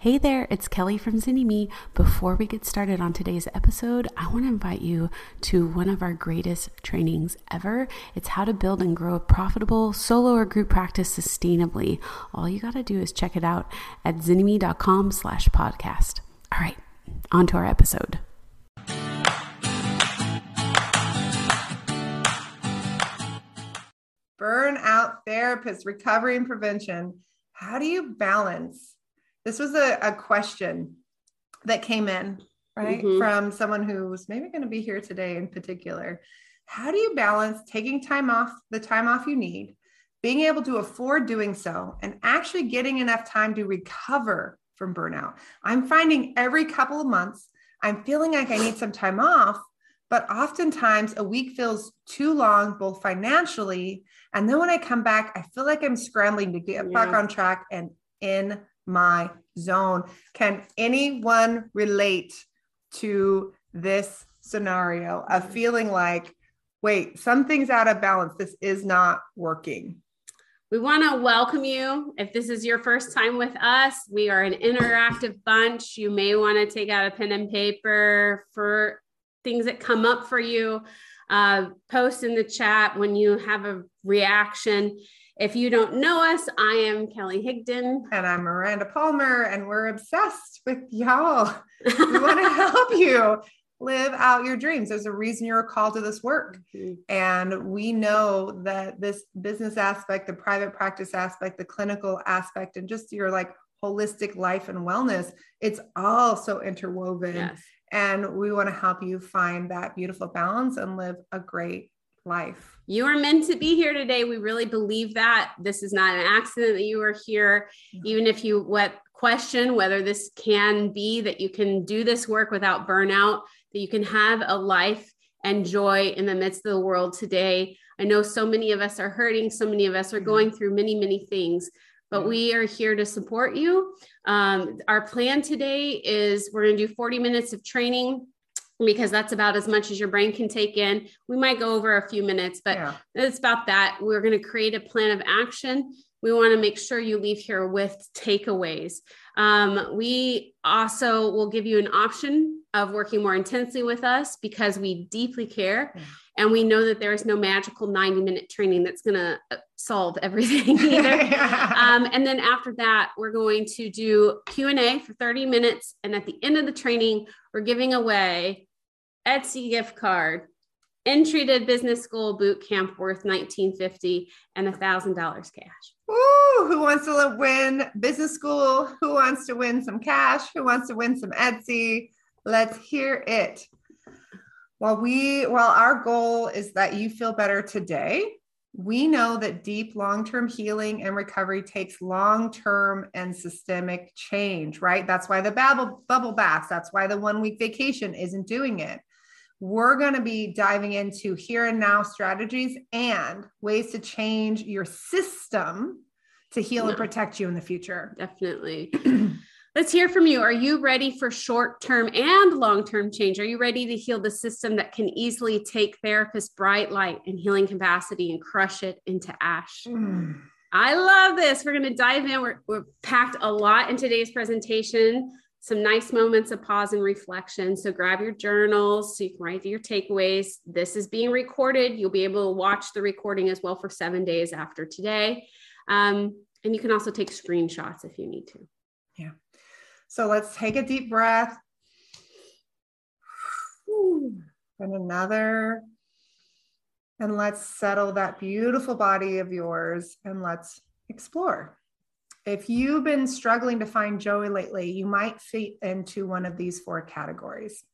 Hey there, it's Kelly from Zynnyme. Before we get started on today's episode, I want to invite you to one of our greatest trainings ever. It's how to build and grow a profitable solo or group practice sustainably. All you got to do is check it out at zynnyme.com slash podcast. All right, on to our episode. Burnout therapist, recovery and prevention. How do you balance this was a, a question that came in, right? Mm-hmm. From someone who's maybe going to be here today in particular. How do you balance taking time off, the time off you need, being able to afford doing so, and actually getting enough time to recover from burnout? I'm finding every couple of months, I'm feeling like I need some time off, but oftentimes a week feels too long, both financially. And then when I come back, I feel like I'm scrambling to get yeah. back on track and in my zone. Can anyone relate to this scenario of feeling like, wait, something's out of balance? This is not working. We want to welcome you. If this is your first time with us, we are an interactive bunch. You may want to take out a pen and paper for things that come up for you. Uh, post in the chat when you have a reaction. If you don't know us, I am Kelly Higdon. And I'm Miranda Palmer, and we're obsessed with y'all. We want to help you live out your dreams. There's a reason you're called to this work. Mm-hmm. And we know that this business aspect, the private practice aspect, the clinical aspect, and just your like holistic life and wellness, it's all so interwoven. Yes. And we want to help you find that beautiful balance and live a great life. You are meant to be here today. We really believe that. This is not an accident that you are here. Even if you what question whether this can be that you can do this work without burnout, that you can have a life and joy in the midst of the world today. I know so many of us are hurting, so many of us are going through many, many things, but we are here to support you. Um, our plan today is we're going to do 40 minutes of training because that's about as much as your brain can take in. We might go over a few minutes, but yeah. it's about that. We're going to create a plan of action. We want to make sure you leave here with takeaways. Um, we also will give you an option of working more intensely with us because we deeply care. Yeah. And we know that there is no magical 90 minute training that's going to uh, solve everything either. um, and then after that, we're going to do Q&A for 30 minutes. And at the end of the training, we're giving away Etsy gift card, entry to business school boot camp worth 1950 and a thousand dollars cash. Ooh, who wants to win business school? Who wants to win some cash? Who wants to win some Etsy? Let's hear it. While we, while our goal is that you feel better today, we know that deep long term healing and recovery takes long term and systemic change, right? That's why the bubble, bubble baths, that's why the one week vacation isn't doing it we're going to be diving into here and now strategies and ways to change your system to heal yeah. and protect you in the future. Definitely. Let's hear from you. Are you ready for short term and long term change? Are you ready to heal the system that can easily take therapist bright light and healing capacity and crush it into ash? Mm. I love this. We're going to dive in. We're, we're packed a lot in today's presentation some nice moments of pause and reflection. So grab your journals so you can write your takeaways. This is being recorded. You'll be able to watch the recording as well for seven days after today. Um, and you can also take screenshots if you need to. Yeah. So let's take a deep breath. And another. And let's settle that beautiful body of yours and let's explore. If you've been struggling to find joy lately, you might fit into one of these four categories.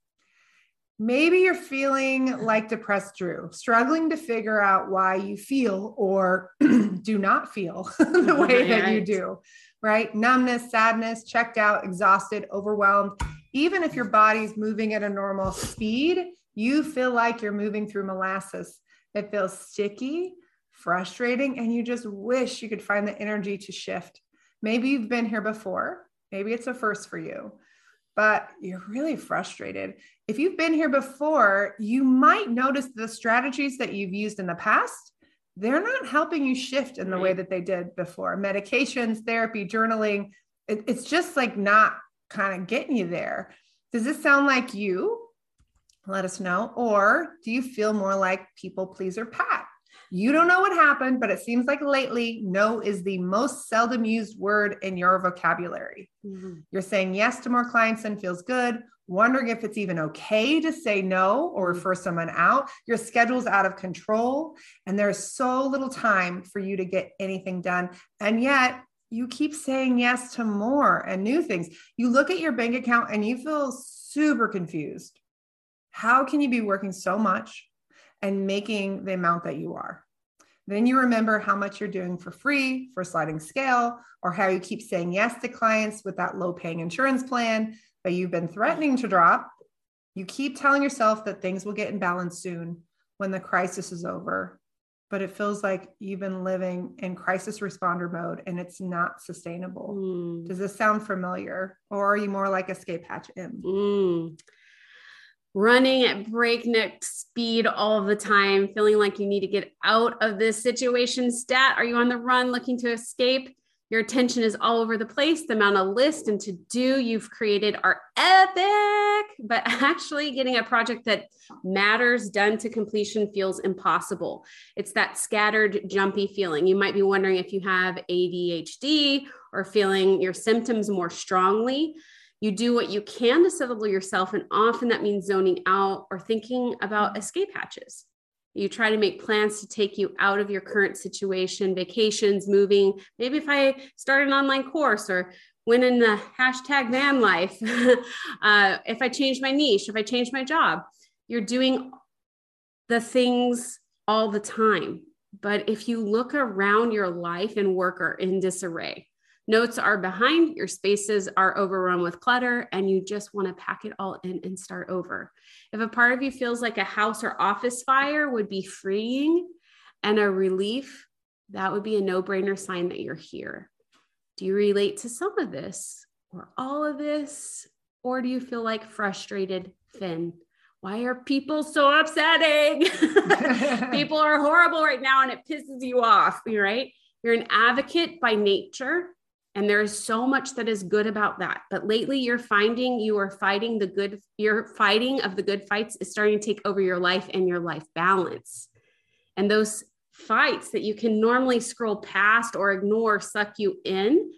Maybe you're feeling like depressed Drew, struggling to figure out why you feel or do not feel the mm-hmm. way that you do, right? Numbness, sadness, checked out, exhausted, overwhelmed. Even if your body's moving at a normal speed, you feel like you're moving through molasses. It feels sticky, frustrating, and you just wish you could find the energy to shift. Maybe you've been here before, maybe it's a first for you, but you're really frustrated. If you've been here before, you might notice the strategies that you've used in the past. They're not helping you shift in the way that they did before. Medications, therapy, journaling, it, it's just like not kind of getting you there. Does this sound like you? Let us know. Or do you feel more like people pleaser Pat? You don't know what happened, but it seems like lately, no is the most seldom used word in your vocabulary. Mm-hmm. You're saying yes to more clients than feels good, wondering if it's even okay to say no or mm-hmm. refer someone out. Your schedule's out of control, and there's so little time for you to get anything done. And yet, you keep saying yes to more and new things. You look at your bank account and you feel super confused. How can you be working so much and making the amount that you are? Then you remember how much you're doing for free for sliding scale, or how you keep saying yes to clients with that low paying insurance plan that you've been threatening to drop. You keep telling yourself that things will get in balance soon when the crisis is over but it feels like you've been living in crisis responder mode and it's not sustainable. Mm. Does this sound familiar? Or are you more like escape hatch M? Mm. Running at breakneck speed all the time, feeling like you need to get out of this situation. Stat, are you on the run looking to escape? Your attention is all over the place. The amount of list and to do you've created are epic, but actually getting a project that matters done to completion feels impossible. It's that scattered, jumpy feeling. You might be wondering if you have ADHD or feeling your symptoms more strongly. You do what you can to settle yourself, and often that means zoning out or thinking about escape hatches. You try to make plans to take you out of your current situation, vacations, moving. Maybe if I start an online course or win in the hashtag van life, uh, if I change my niche, if I change my job, you're doing the things all the time. But if you look around your life and work are in disarray, Notes are behind, your spaces are overrun with clutter, and you just want to pack it all in and start over. If a part of you feels like a house or office fire would be freeing and a relief, that would be a no brainer sign that you're here. Do you relate to some of this or all of this? Or do you feel like frustrated Finn? Why are people so upsetting? people are horrible right now and it pisses you off, right? You're an advocate by nature and there is so much that is good about that. But lately you're finding you are fighting the good, your fighting of the good fights is starting to take over your life and your life balance. And those fights that you can normally scroll past or ignore suck you in.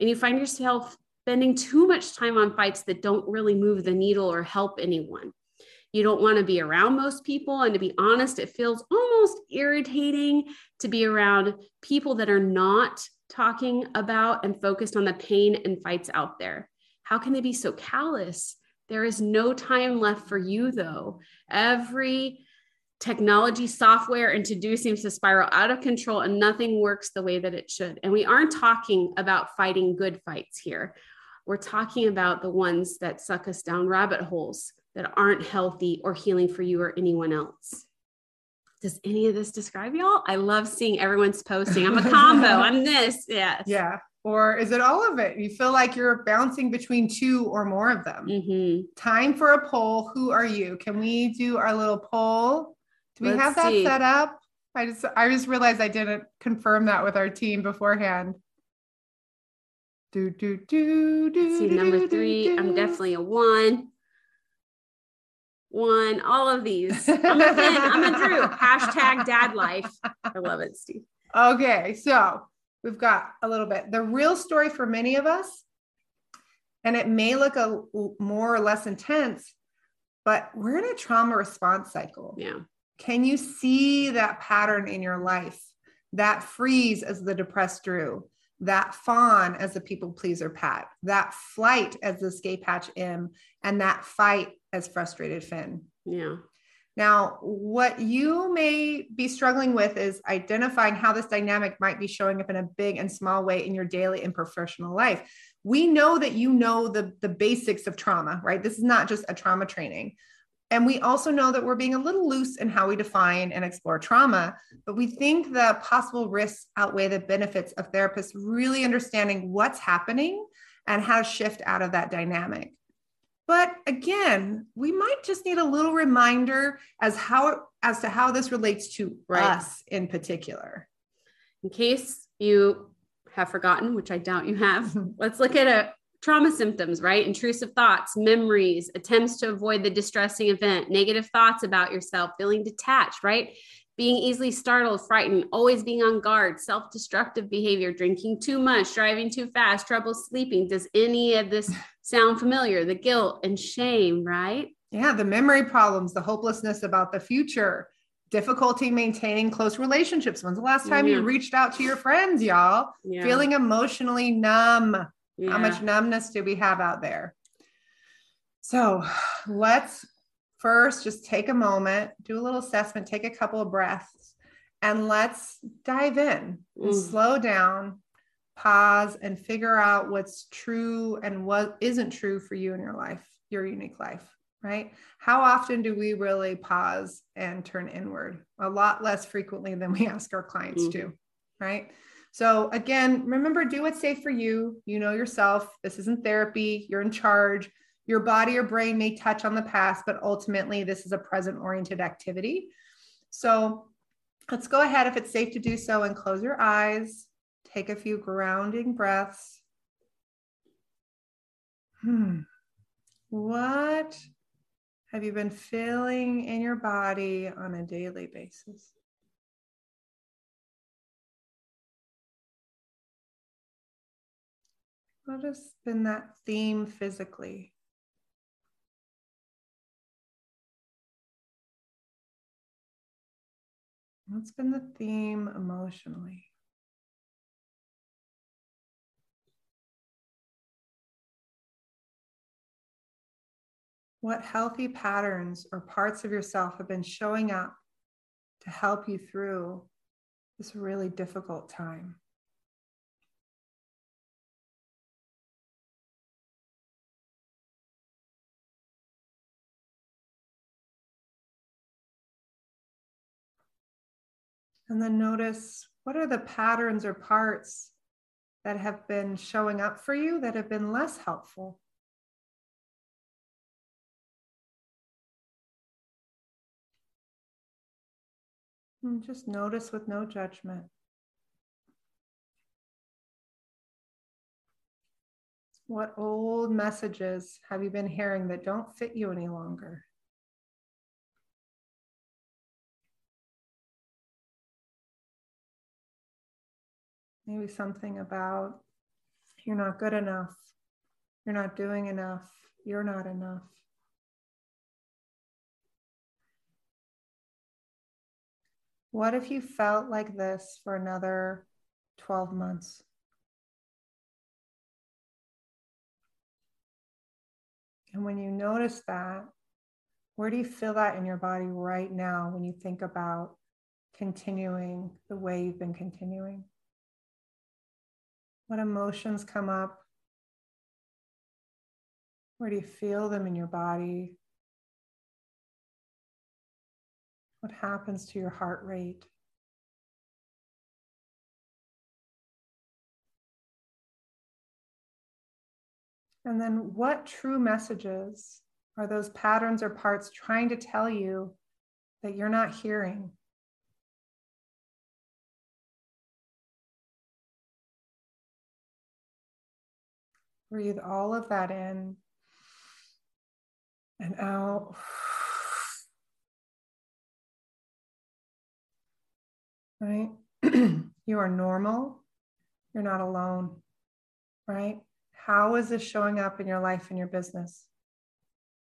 And you find yourself spending too much time on fights that don't really move the needle or help anyone. You don't want to be around most people. And to be honest, it feels almost irritating to be around people that are not talking about and focused on the pain and fights out there. How can they be so callous? There is no time left for you, though. Every technology, software, and to do seems to spiral out of control and nothing works the way that it should. And we aren't talking about fighting good fights here. We're talking about the ones that suck us down rabbit holes that aren't healthy or healing for you or anyone else does any of this describe y'all? I love seeing everyone's posting. I'm a combo. I'm this. Yes. Yeah. Or is it all of it? You feel like you're bouncing between two or more of them. Mm-hmm. Time for a poll. Who are you? Can we do our little poll? Do we Let's have that see. set up? I just I just realized I didn't confirm that with our team beforehand. Do do do do. See number three. I'm definitely a one one, all of these. I'm a I'm a Drew. Hashtag dad life. I love it, Steve. Okay, so we've got a little bit. The real story for many of us, and it may look a more or less intense, but we're in a trauma response cycle. Yeah. Can you see that pattern in your life? That freeze as the depressed Drew, that fawn as the people pleaser Pat, that flight as the escape hatch M, and that fight as frustrated Finn. Yeah. Now, what you may be struggling with is identifying how this dynamic might be showing up in a big and small way in your daily and professional life. We know that you know the, the basics of trauma, right? This is not just a trauma training. And we also know that we're being a little loose in how we define and explore trauma, but we think the possible risks outweigh the benefits of therapists really understanding what's happening and how to shift out of that dynamic. But again, we might just need a little reminder as how as to how this relates to right. us in particular. In case you have forgotten, which I doubt you have, let's look at a trauma symptoms, right? Intrusive thoughts, memories, attempts to avoid the distressing event, negative thoughts about yourself, feeling detached, right? Being easily startled, frightened, always being on guard, self destructive behavior, drinking too much, driving too fast, trouble sleeping. Does any of this sound familiar? The guilt and shame, right? Yeah, the memory problems, the hopelessness about the future, difficulty maintaining close relationships. When's the last time you reached out to your friends, y'all? Yeah. Feeling emotionally numb yeah. How much numbness do we have out there? So let's first just take a moment, do a little assessment, take a couple of breaths, and let's dive in mm. slow down, pause, and figure out what's true and what isn't true for you in your life, your unique life, right? How often do we really pause and turn inward? A lot less frequently than we ask our clients mm. to, right? So again, remember do what's safe for you. You know yourself. This isn't therapy. You're in charge. Your body or brain may touch on the past, but ultimately this is a present oriented activity. So let's go ahead if it's safe to do so and close your eyes. Take a few grounding breaths. Hmm. What have you been feeling in your body on a daily basis? What has been that theme physically? What's been the theme emotionally? What healthy patterns or parts of yourself have been showing up to help you through this really difficult time? And then notice what are the patterns or parts that have been showing up for you that have been less helpful. And just notice with no judgment. What old messages have you been hearing that don't fit you any longer? Maybe something about you're not good enough, you're not doing enough, you're not enough. What if you felt like this for another 12 months? And when you notice that, where do you feel that in your body right now when you think about continuing the way you've been continuing? What emotions come up? Where do you feel them in your body? What happens to your heart rate? And then, what true messages are those patterns or parts trying to tell you that you're not hearing? Breathe all of that in and out. Right? you are normal. You're not alone. Right? How is this showing up in your life and your business?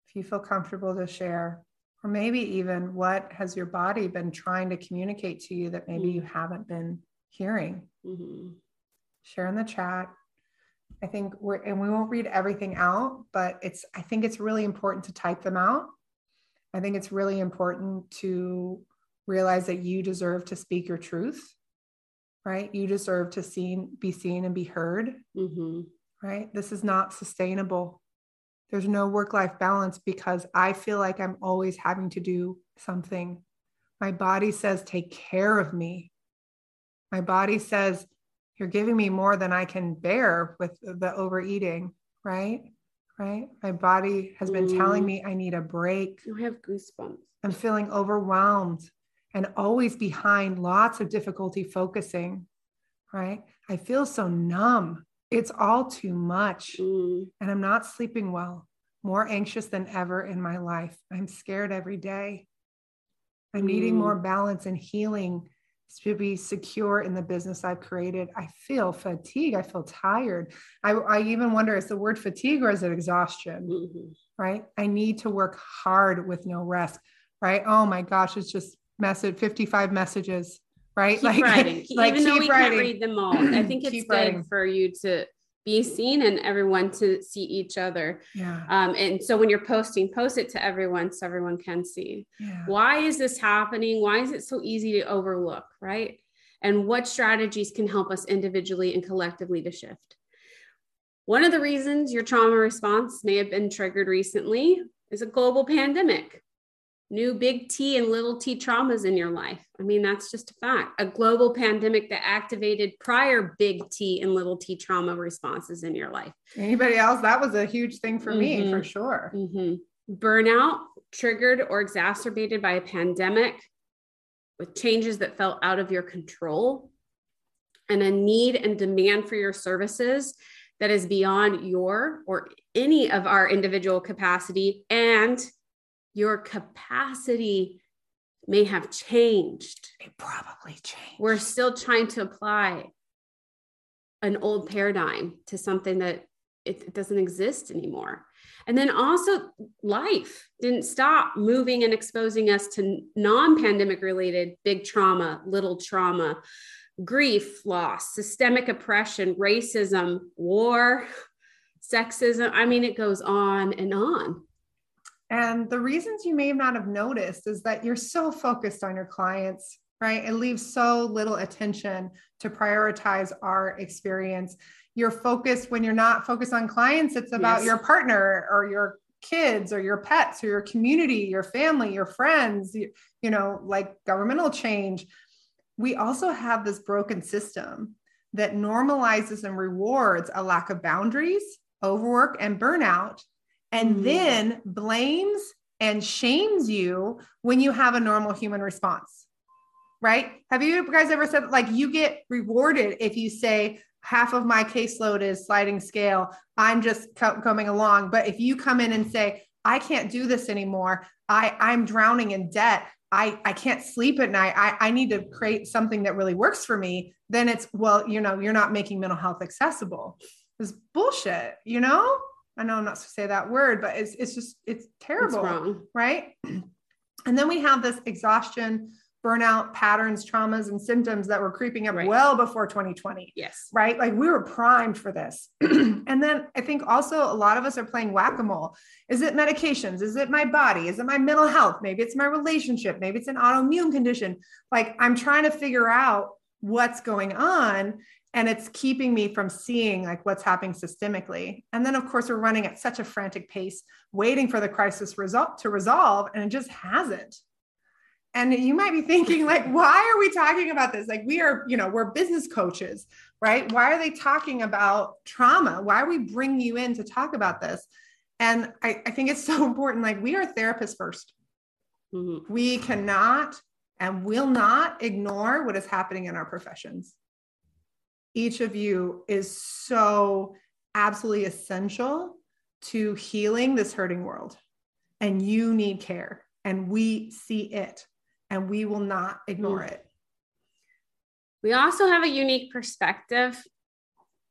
If you feel comfortable to share, or maybe even what has your body been trying to communicate to you that maybe you mm. haven't been hearing? Mm-hmm. Share in the chat. I think we're, and we won't read everything out, but it's, I think it's really important to type them out. I think it's really important to realize that you deserve to speak your truth, right? You deserve to seen, be seen and be heard, mm-hmm. right? This is not sustainable. There's no work life balance because I feel like I'm always having to do something. My body says, take care of me. My body says, you're giving me more than I can bear with the overeating, right? Right. My body has been mm. telling me I need a break. You have goosebumps. I'm feeling overwhelmed and always behind lots of difficulty focusing, right? I feel so numb. It's all too much. Mm. And I'm not sleeping well, more anxious than ever in my life. I'm scared every day. I'm needing Mm. more balance and healing to be secure in the business I've created. I feel fatigue. I feel tired. I, I even wonder is the word fatigue or is it exhaustion? Mhm. Right. I need to work hard with no rest. Right. Oh my gosh. It's just message 55 messages. Right. Keep writing. like Even though we writing. can't read them all, I think it's good writing. for you to be seen and everyone to see each other. Yeah. Um, and so when you're posting, post it to everyone so everyone can see. Yeah. Why is this happening? Why is it so easy to overlook? Right. And what strategies can help us individually and collectively to shift? One of the reasons your trauma response may have been triggered recently is a global pandemic. New big T and little t traumas in your life. I mean, that's just a fact. A global pandemic that activated prior big T and little t trauma responses in your life. Anybody else? That was a huge thing for me Mhm. for sure. Mhm. Burnout triggered or exacerbated by a pandemic with changes that fell out of your control and a need and demand for your services that is beyond your or any of our individual capacity and your capacity may have changed It probably changed. we're still trying to apply an old paradigm to something that it, doesn't exist anymore. And then also, life didn't stop moving and exposing us to non pandemic related big trauma, little trauma, grief, loss, systemic oppression, racism, war, sexism. I mean, it goes on and on. And the reasons you may not have noticed is that you're so focused on your clients, right? It leaves so little attention to prioritize our experience. You're focused when you're not focused on clients, it's about Yes. your partner or your kids or your pets or your community, your family, your friends, you, you know, like governmental change. We also have this broken system that normalizes and rewards a lack of boundaries, overwork, and burnout and Mm. then blames and shames you when you have a normal human response. Right? Have you guys ever said like you get rewarded if you say half of my caseload is sliding scale, I'm just co- coming along, but if you come in and say I can't do this anymore, I I'm drowning in debt, I I can't sleep at night, I I need to create something that really works for me, then it's well, you know, you're not making mental health accessible. It's bullshit, you know? I know I'm not supposed to say that word, but it's it's just it's It's terrible, wrong. right? And then we have this exhaustion, burnout patterns, traumas, and symptoms that were creeping up Right. well before 2020, Yes. right? Like we were primed for this. and then I think also a lot of us are playing whack a mole. Is it medications? Is it my body? Is it my mental health? Maybe it's my relationship. Maybe it's an autoimmune condition. Like I'm trying to figure out what's going on and it's keeping me from seeing like what's happening systemically. And then of course we're running at such a frantic pace waiting for the crisis result to resolve and it just hasn't. And you might be thinking like why are we talking about this? Like we are you know we're business coaches right? Why are they talking about trauma? Why are we bringing you in to talk about this? And i, I think it's so important like we are therapists first. Mhm. we cannot and will not ignore what is happening in our professions. Each of you is so absolutely essential to healing this hurting world. And you need care, and we see it, and we will not ignore mm. it. We also have a unique perspective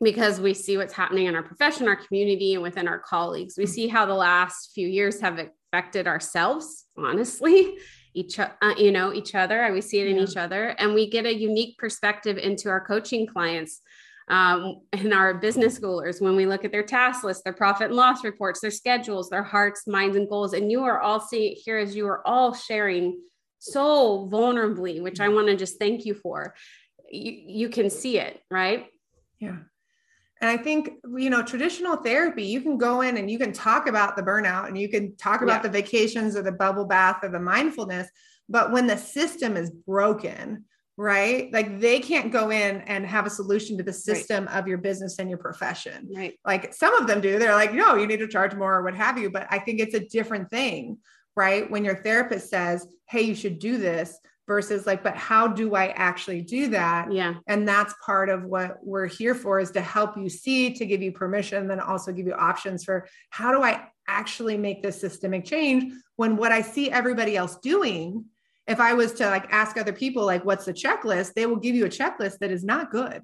because we see what's happening in our profession, our community, and within our colleagues. We mm. see how the last few years have affected ourselves, honestly, each uh, you know each other, and we see it in Yeah. each other, and we get a unique perspective into our coaching clients. Um, and our business schoolers, when we look at their task list, their profit and loss reports, their schedules, their hearts, minds, and goals, and you are all seeing it here as you are all sharing so vulnerably, which I want to just thank you for. You, you can see it, right? Yeah. And I think, you know, traditional therapy, you can go in and you can talk about the burnout and you can talk about Yeah. the vacations or the bubble bath or the mindfulness. But when the system is broken, right? Like they can't go in and have a solution to the system of your business and your profession. Right. Like some of them do. They're like, no, you need to charge more or what have you. But I think it's a different thing, right? When your therapist says, hey, you should do this versus like but how do i actually do that? Yeah. And that's part of what we're here for is to help you see to give you permission then also give you options for how do i actually make this systemic change when what i see everybody else doing if i was to like ask other people like what's the checklist they will give you a checklist that is not good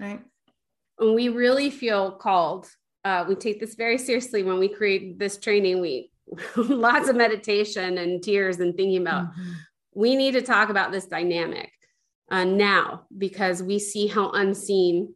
right? And we really feel called uh, we take this very seriously when we create this training. We lots of meditation and tears and thinking about mm-hmm. We need to talk about this dynamic uh, now because we see how unseen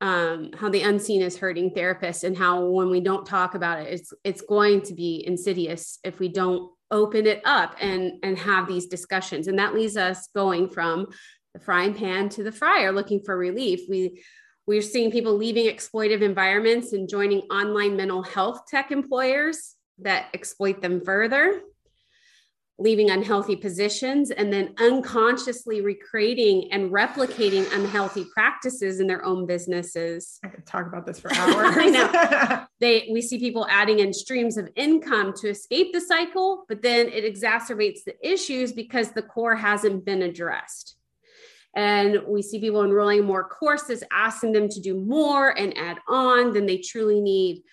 um, how the unseen is hurting therapists and how when we don't talk about it it's it's going to be insidious if we don't open it up and and have these discussions. And that leaves us going from the frying pan to the fryer looking for relief. We we're seeing people leaving exploitive environments and joining online mental health tech employers that exploit them further, leaving unhealthy positions, and then unconsciously recreating and replicating unhealthy practices in their own businesses. I could talk about this for hours. I know. They we see people adding in streams of income to escape the cycle, but then it exacerbates the issues because the core hasn't been addressed. And we see people enrolling more courses, asking them to do more and add on than they truly need.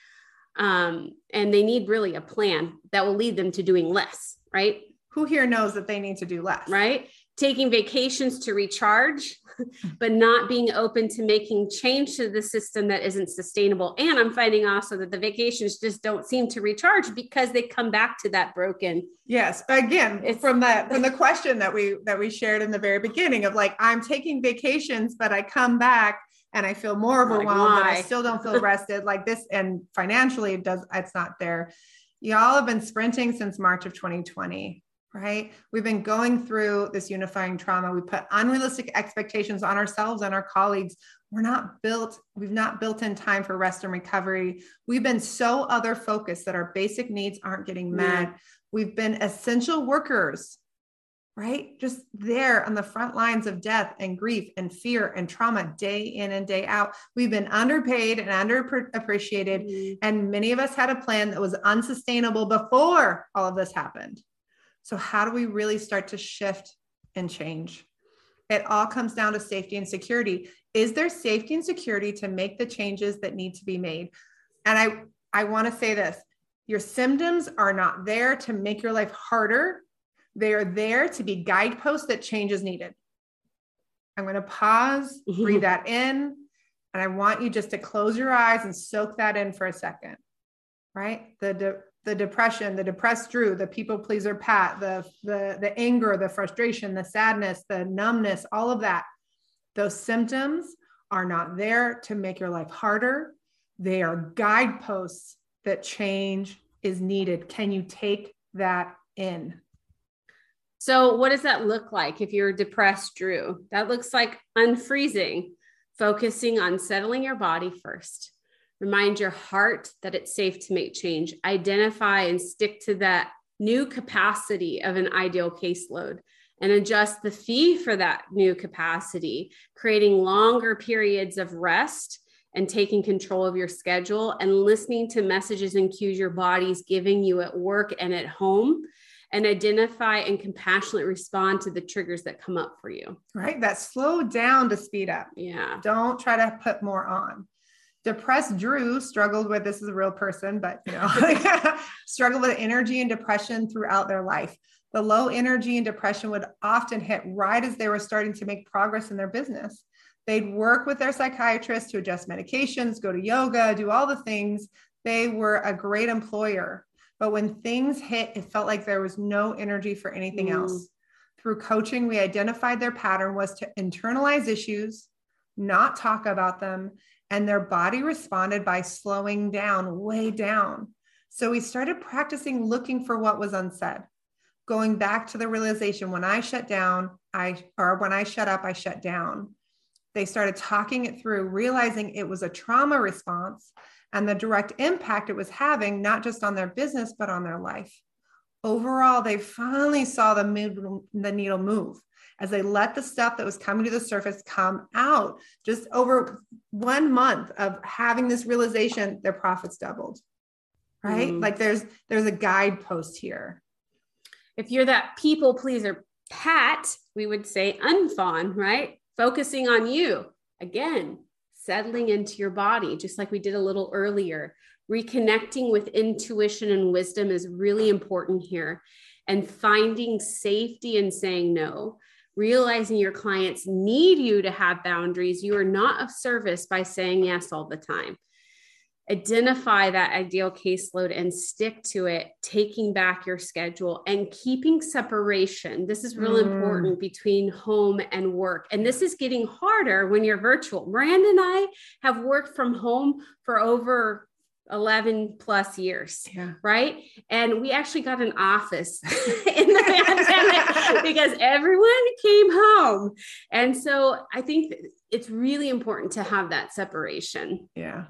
Um, and they need really a plan that will lead them to doing less, right? Who here knows that they need to do less? Right taking vacations to recharge, but not being open to making change to the system that isn't sustainable. And I'm finding also that the vacations just don't seem to recharge because they come back to that broken. Yes. Again, it's from that from the question that we that we shared in the very beginning of like, I'm taking vacations, but I come back and I feel more overwhelmed like, and I still don't feel rested like this. And financially it does, it's not there. Y'all have been sprinting since March of 2020 right? We've been going through this unifying trauma. We put unrealistic expectations on ourselves and our colleagues. We're not built, we've not built in time for rest and recovery. We've been so other focused that our basic needs aren't getting met. Yeah. We've been essential workers, right? Just there on the front lines of death and grief and fear and trauma day in and day out. We've been underpaid and underappreciated. Mm-hmm. And many of us had a plan that was unsustainable before all of this happened. So, how do we really start to shift and change? It all comes down to safety and security. Is there safety and security to make the changes that need to be made? And I, I want to say this your symptoms are not there to make your life harder, they are there to be guideposts that change is needed. I'm going to pause, breathe that in, and I want you just to close your eyes and soak that in for a second. Right? The, the depression, the depressed Drew, the people pleaser Pat, the, the, the anger, the frustration, the sadness, the numbness, all of that. Those symptoms are not there to make your life harder. They are guideposts that change is needed. Can you take that in? So, what does that look like if you're depressed, Drew? That looks like unfreezing, focusing on settling your body first Remind your heart that it's safe to make change. Identify and stick to that new capacity of an ideal caseload and adjust the fee for that new capacity, creating longer periods of rest and taking control of your schedule and listening to messages and cues your body's giving you at work and at home and identify and compassionately respond to the triggers that come up for you. Right. That slow down to speed up. Yeah. Don't try to put more on depressed Drew struggled with this is a real person, but you know, struggled with energy and depression throughout their life. The low energy and depression would often hit right as they were starting to make progress in their business. They'd work with their psychiatrist to adjust medications, go to yoga, do all the things. They were a great employer. But when things hit, it felt like there was no energy for anything mm. else. Through coaching, we identified their pattern was to internalize issues, not talk about them, and their body responded by slowing down, way down. So we started practicing looking for what was unsaid, going back to the realization when I shut down, I or when I shut up, I shut down. They started talking it through, realizing it was a trauma response and the direct impact it was having, not just on their business, but on their life. Overall, they finally saw the, move, the needle move as they let the stuff that was coming to the surface come out. Just over one month of having this realization, their profits doubled. Right? Mm. Like there's there's a guidepost here. If you're that people pleaser pat, we would say unfawn, right? Focusing on you. Again, settling into your body, just like we did a little earlier. Reconnecting with intuition and wisdom is really important here. And finding safety and saying no realizing your clients need you to have boundaries. You are not of service by saying yes all the time. Identify that ideal caseload and stick to it, taking back your schedule and keeping separation. This is really mm. important between home and work. And this is getting harder when you're virtual. Miranda and I have worked from home for over 11 plus years. Yeah. Right. And we actually got an office in the pandemic because everyone came home. And so I think it's really important to have that separation. Yeah.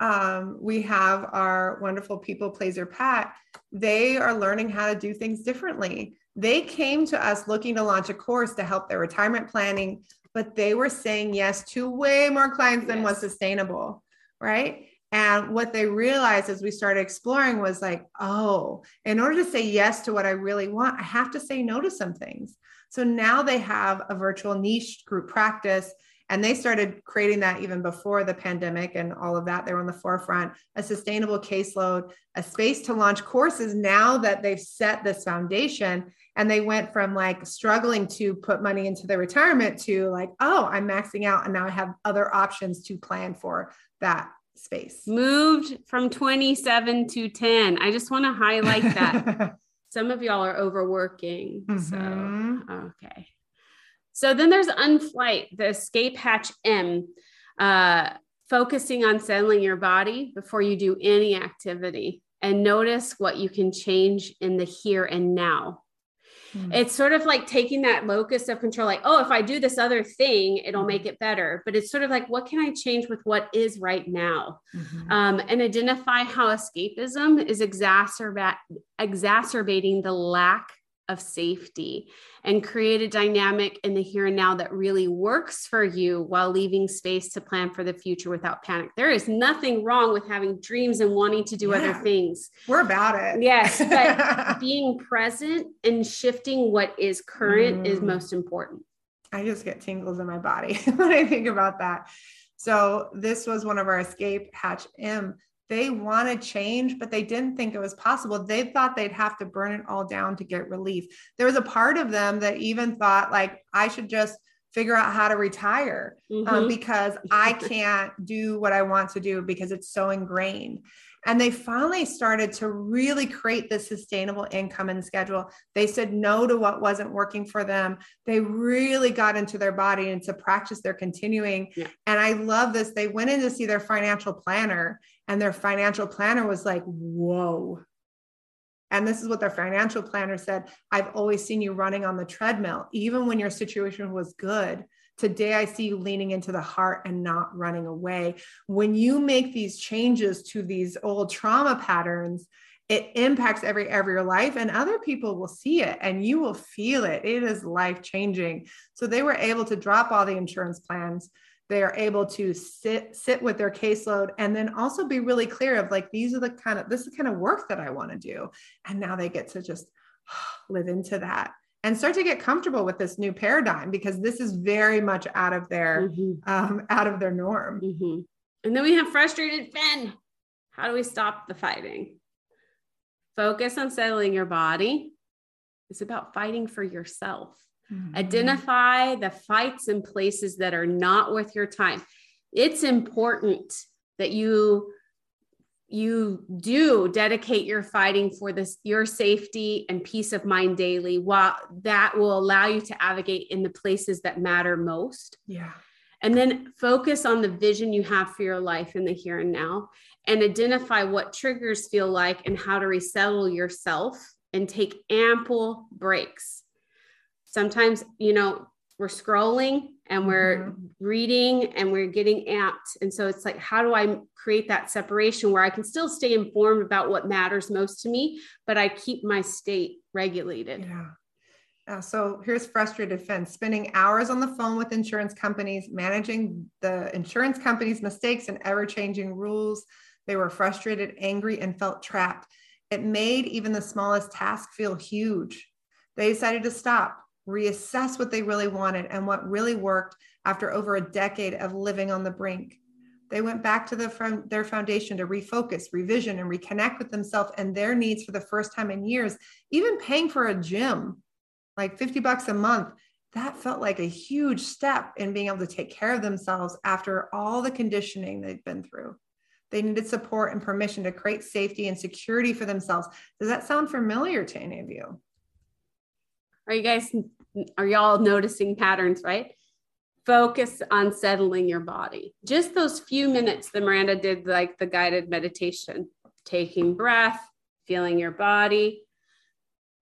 Um, we have our wonderful people pleaser, Pat. They are learning how to do things differently. They came to us looking to launch a course to help their retirement planning, but they were saying yes to way more clients than yes. was sustainable. Right and what they realized as we started exploring was like, oh, in order to say yes to what I really want, I have to say no to some things. So now they have a virtual niche group practice. And they started creating that even before the pandemic and all of that. They were on the forefront, a sustainable caseload, a space to launch courses now that they've set this foundation. And they went from like struggling to put money into their retirement to like, oh, I'm maxing out. And now I have other options to plan for that space. Moved from 27 to 10. I just want to highlight that. Some of y'all are overworking. Mm-hmm. So, okay. So then there's Unflight, the escape hatch M, uh, focusing on settling your body before you do any activity and notice what you can change in the here and now. Mm. It's sort of like taking that locus of control, like, oh, if I do this other thing, it'll make it better. But it's sort of like, what can I change with what is right now? Mm-hmm. Um, and identify how escapism is exacerba- exacerbating the lack of safety and create a dynamic in the here and now that really works for you while leaving space to plan for the future without panic. There is nothing wrong with having dreams and wanting to do yeah, other things. We're about it. Yes, but being present and shifting what is current mm. is most important. I just get tingles in my body when I think about that. So, this was one of our escape hatch M they wanted change, but they didn't think it was possible. They thought they'd have to burn it all down to get relief. There was a part of them that even thought, like, I should just figure out how to retire um, mm-hmm. um, because I can't do what I want to do because it's so ingrained. And they finally started to really create this sustainable income and schedule. They said no to what wasn't working for them. They really got into their body and to practice they're continuing. Yeah. And I love this. They went in to see their financial planner, and their financial planner was like, whoa. And this is what their financial planner said I've always seen you running on the treadmill, even when your situation was good. Today, I see you leaning into the heart and not running away. When you make these changes to these old trauma patterns, it impacts every area of your life and other people will see it and you will feel it. It is life changing. So they were able to drop all the insurance plans. They are able to sit sit with their caseload and then also be really clear of like these are the kind of this is the kind of work that I want to do. And now they get to just live into that and start to get comfortable with this new paradigm because this is very much out of their mm-hmm. um, out of their norm mm-hmm. and then we have frustrated Finn. how do we stop the fighting focus on settling your body it's about fighting for yourself mm-hmm. identify the fights and places that are not worth your time. It's important that you you do dedicate your fighting for this your safety and peace of mind daily while that will allow you to navigate in the places that matter most. Yeah. And then focus on the vision you have for your life in the here and now and identify what triggers feel like and how to resettle yourself and take ample breaks sometimes you know we're scrolling and we're mm-hmm. reading and we're getting amped. And so it's like, how do I create that separation where I can still stay informed about what matters most to me, but I keep my state regulated? Yeah. Uh, so here's frustrated Finn spending hours on the phone with insurance companies, managing the insurance companies' mistakes and ever changing rules. They were frustrated, angry, and felt trapped. It made even the smallest task feel huge. They decided to stop, reassess what they really wanted and what really worked after over a decade of living on the brink. They went back to the, their foundation to refocus, revision, and reconnect with themselves and their needs for the first time in years. Even paying for a gym, like 50 bucks a month, that felt like a huge step in being able to take care of themselves after all the conditioning they've been through. They needed support and permission to create safety and security for themselves. Does that sound familiar to any of you? Are you guys, are y'all noticing patterns, right? Focus on settling your body. Just those few minutes that Miranda did, like the guided meditation, taking breath, feeling your body.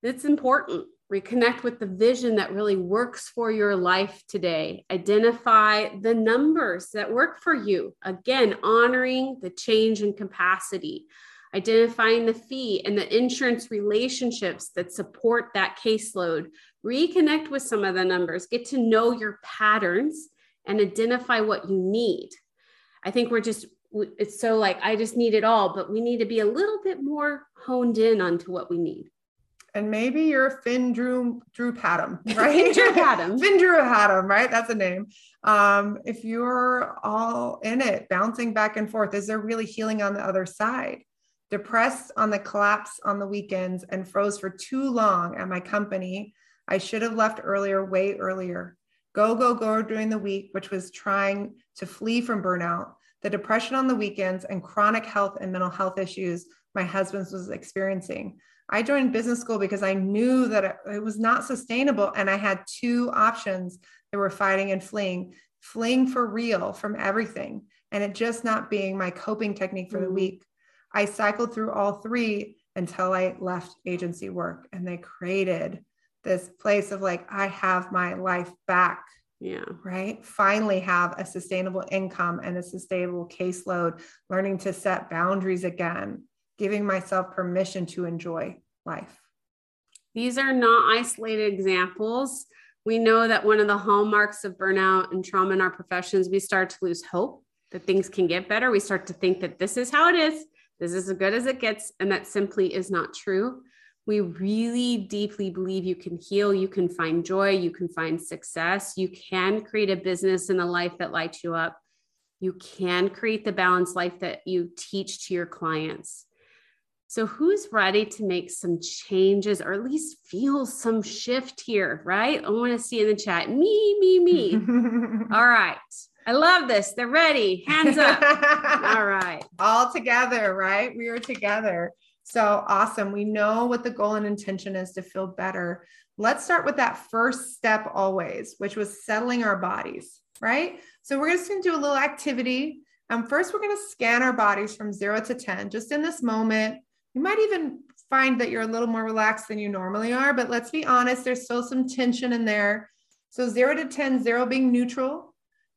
It's important reconnect with the vision that really works for your life today. Identify the numbers that work for you. Again, honoring the change in capacity, identifying the fee and the insurance relationships that support that caseload. Reconnect with some of the numbers, get to know your patterns and identify what you need. I think we're just it's so like I just need it all, but we need to be a little bit more honed in onto what we need and maybe you're Finn Drew Drew Padam, right? Drew Padam. Finn Drew Padam, right? That's a name. Um, if you're all in it, bouncing back and forth, is there really healing on the other side? Depressed on the collapse on the weekends and froze for too long at my company. I should have left earlier, way earlier. Go, go, go during the week, which was trying to flee from burnout. The depression on the weekends and chronic health and mental health issues my husband was experiencing. I joined business school because I knew that it, was not sustainable. And I had two options that were fighting and fleeing fleeing for real from everything, and it just not being my coping technique for the mm-hmm. week. I cycled through all three until I left agency work, and they created this place of like, I have my life back. Yeah. Right. Finally have a sustainable income and a sustainable caseload, learning to set boundaries again giving myself permission to enjoy life. These are not isolated examples. We know that one of the hallmarks of burnout and trauma in our professions, we start to lose hope that things can get better. We start to think that this is how it is, this is as good as it gets, and that simply is not true. We really deeply believe you can heal, you can find joy, you can find success, you can create a business and a life that lights you up. You can create the balanced life that you teach to your clients. So, who's ready to make some changes or at least feel some shift here, right? I want to see in the chat me, me, me. All right. I love this. They're ready. Hands up. All right. All together, right? We are together. So awesome. We know what the goal and intention is to feel better. Let's start with that first step always, which was settling our bodies, right? So we're just going to do a little activity. Um, first, we're going to scan our bodies from zero to 10, just in this moment you might even find that you're a little more relaxed than you normally are, but let's be honest, there's still some tension in there. So zero to 10, zero being neutral,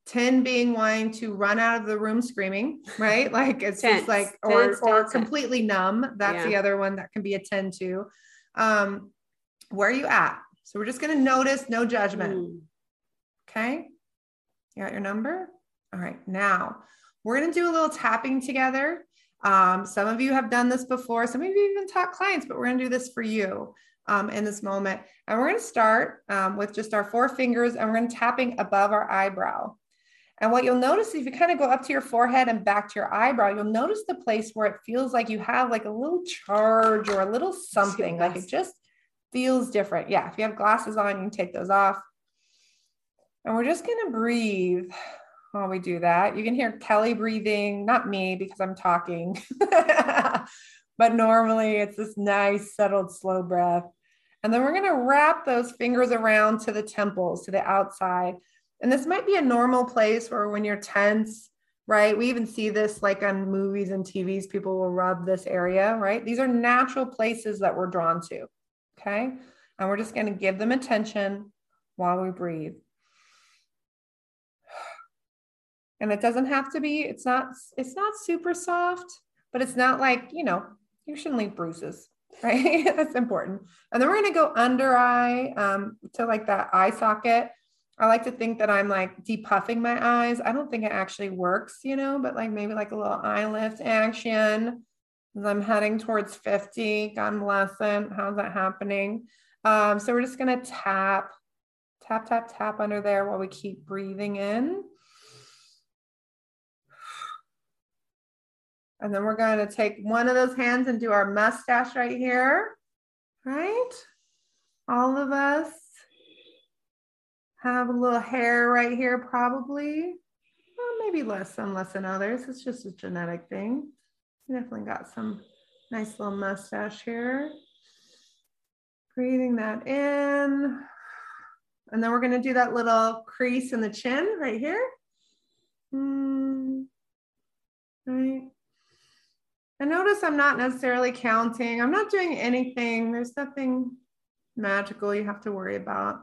10 being wanting to run out of the room screaming, right? Like it's tense. just like, or, tense, or tense, completely numb. That's yeah. the other one that can be a 10 too. Um, where are you at? So we're just going to notice, no judgment. Mm. Okay. You got your number? All right. Now we're going to do a little tapping together. Um, some of you have done this before. Some of you even taught clients, but we're going to do this for you um, in this moment. And we're going to start um, with just our four fingers and we're going to tapping above our eyebrow. And what you'll notice if you kind of go up to your forehead and back to your eyebrow, you'll notice the place where it feels like you have like a little charge or a little something, like it just feels different. Yeah, if you have glasses on, you can take those off. And we're just going to breathe while we do that. You can hear Kelly breathing, not me because I'm talking, but normally it's this nice, settled, slow breath. And then we're going to wrap those fingers around to the temples, to the outside. And this might be a normal place where when you're tense, right? We even see this like on movies and TVs, people will rub this area, right? These are natural places that we're drawn to. Okay. And we're just going to give them attention while we breathe and it doesn't have to be it's not it's not super soft but it's not like you know you shouldn't leave bruises right that's important and then we're going to go under eye um, to like that eye socket i like to think that i'm like depuffing my eyes. I don't think it actually works you know but like maybe like a little eye lift action. I'm heading towards 50 god bless it. How's that happening? Um, so we're just going to tap, tap, tap, tap under there while we keep breathing in. And then we're going to take one of those hands and do our mustache right here, right? All of us have a little hair right here, probably. Well, maybe less, some less than others. It's just a genetic thing. Definitely got some nice little mustache here. Breathing that in. And then we're going to do that little crease in the chin right here. Mm. Right. And notice I'm not necessarily counting. I'm not doing anything. There's nothing magical you have to worry about.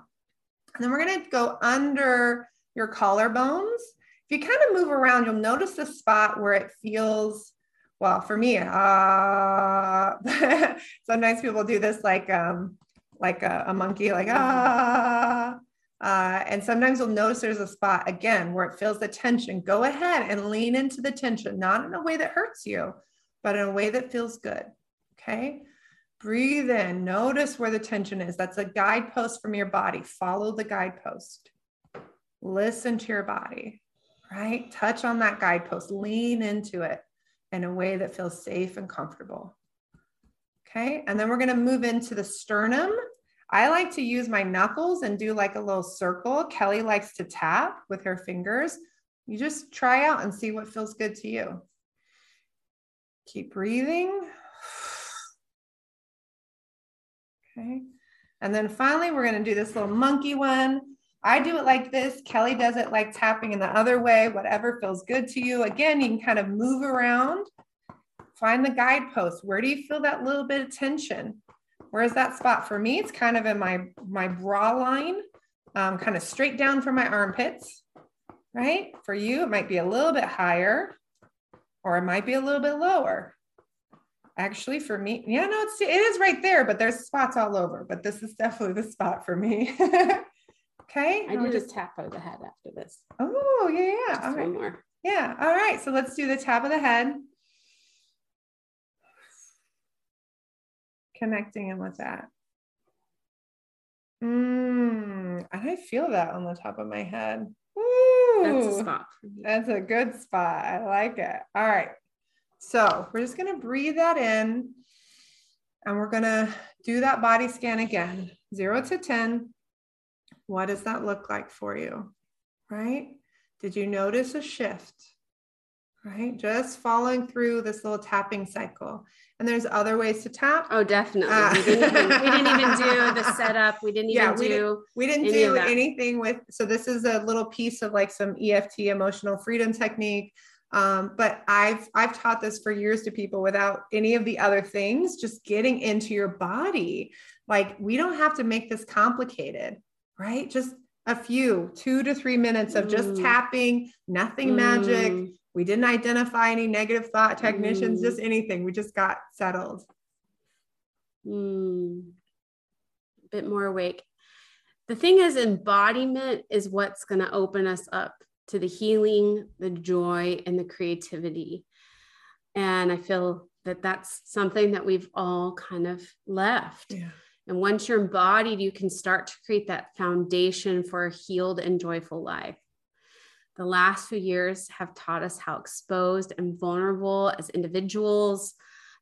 And then we're going to go under your collarbones. If you kind of move around, you'll notice the spot where it feels, well, for me, uh, sometimes people do this like, um, like a, a monkey, like, ah. Uh, and sometimes you'll notice there's a spot again where it feels the tension. Go ahead and lean into the tension, not in a way that hurts you, but in a way that feels good. Okay. Breathe in. Notice where the tension is. That's a guidepost from your body. Follow the guidepost. Listen to your body, right? Touch on that guidepost. Lean into it in a way that feels safe and comfortable. Okay. And then we're going to move into the sternum. I like to use my knuckles and do like a little circle. Kelly likes to tap with her fingers. You just try out and see what feels good to you. Keep breathing. Okay. And then finally, we're going to do this little monkey one. I do it like this. Kelly does it like tapping in the other way, whatever feels good to you. Again, you can kind of move around, find the guidepost. Where do you feel that little bit of tension? Where is that spot? For me, it's kind of in my, my bra line, um, kind of straight down from my armpits, right? For you, it might be a little bit higher or it might be a little bit lower. Actually, for me, yeah, no, it's it is right there, but there's spots all over. But this is definitely the spot for me. okay. I do just tap of the head after this. Oh, yeah, yeah. Just okay. One more. Yeah. All right. So let's do the tap of the head. Connecting in with that. Mm, and I feel that on the top of my head. Ooh, That's a spot. That's a good spot. I like it. All right. So we're just going to breathe that in and we're going to do that body scan again zero to 10. What does that look like for you? Right? Did you notice a shift? Right? Just following through this little tapping cycle. And there's other ways to tap. Oh, definitely. Uh, we, didn't even, we, didn't even, do the setup. We didn't even yeah, we do. Didn't, we didn't any do anything with. So this is a little piece of like some EFT emotional freedom technique. Um, but I've I've taught this for years to people without any of the other things. Just getting into your body. Like we don't have to make this complicated, right? Just a few, two to three minutes of just mm. tapping. Nothing mm. magic we didn't identify any negative thought technicians, mm. just anything. We just got settled. Mm. A bit more awake. The thing is, embodiment is what's going to open us up to the healing, the joy, and the creativity. And I feel that that's something that we've all kind of left. Yeah. And once you're embodied, you can start to create that foundation for a healed and joyful life. The last few years have taught us how exposed and vulnerable as individuals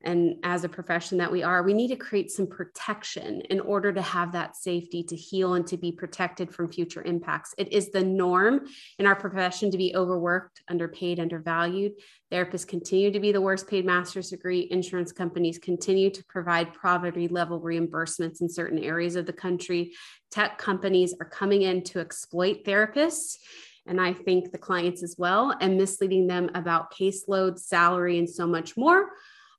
and as a profession that we are, we need to create some protection in order to have that safety to heal and to be protected from future impacts. It is the norm in our profession to be overworked, underpaid, undervalued. Therapists continue to be the worst paid master's degree. Insurance companies continue to provide poverty level reimbursements in certain areas of the country. Tech companies are coming in to exploit therapists and I think the clients as well, and misleading them about caseload, salary, and so much more.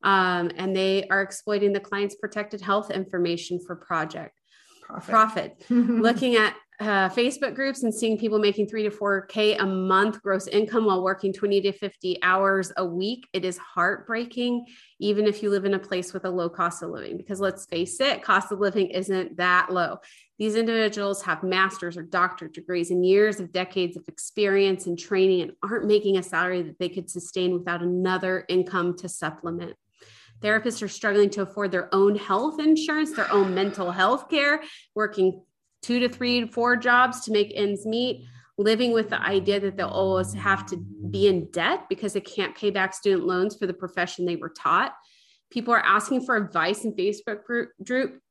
Um, and they are exploiting the client's protected health information for project profit. profit. Looking at uh, Facebook groups and seeing people making three to four K a month gross income while working 20 to 50 hours a week. It is heartbreaking, even if you live in a place with a low cost of living, because let's face it, cost of living isn't that low. These individuals have master's or doctorate degrees and years of decades of experience and training and aren't making a salary that they could sustain without another income to supplement. Therapists are struggling to afford their own health insurance, their own mental health care, working two to three to four jobs to make ends meet, living with the idea that they'll always have to be in debt because they can't pay back student loans for the profession they were taught. People are asking for advice in Facebook group, group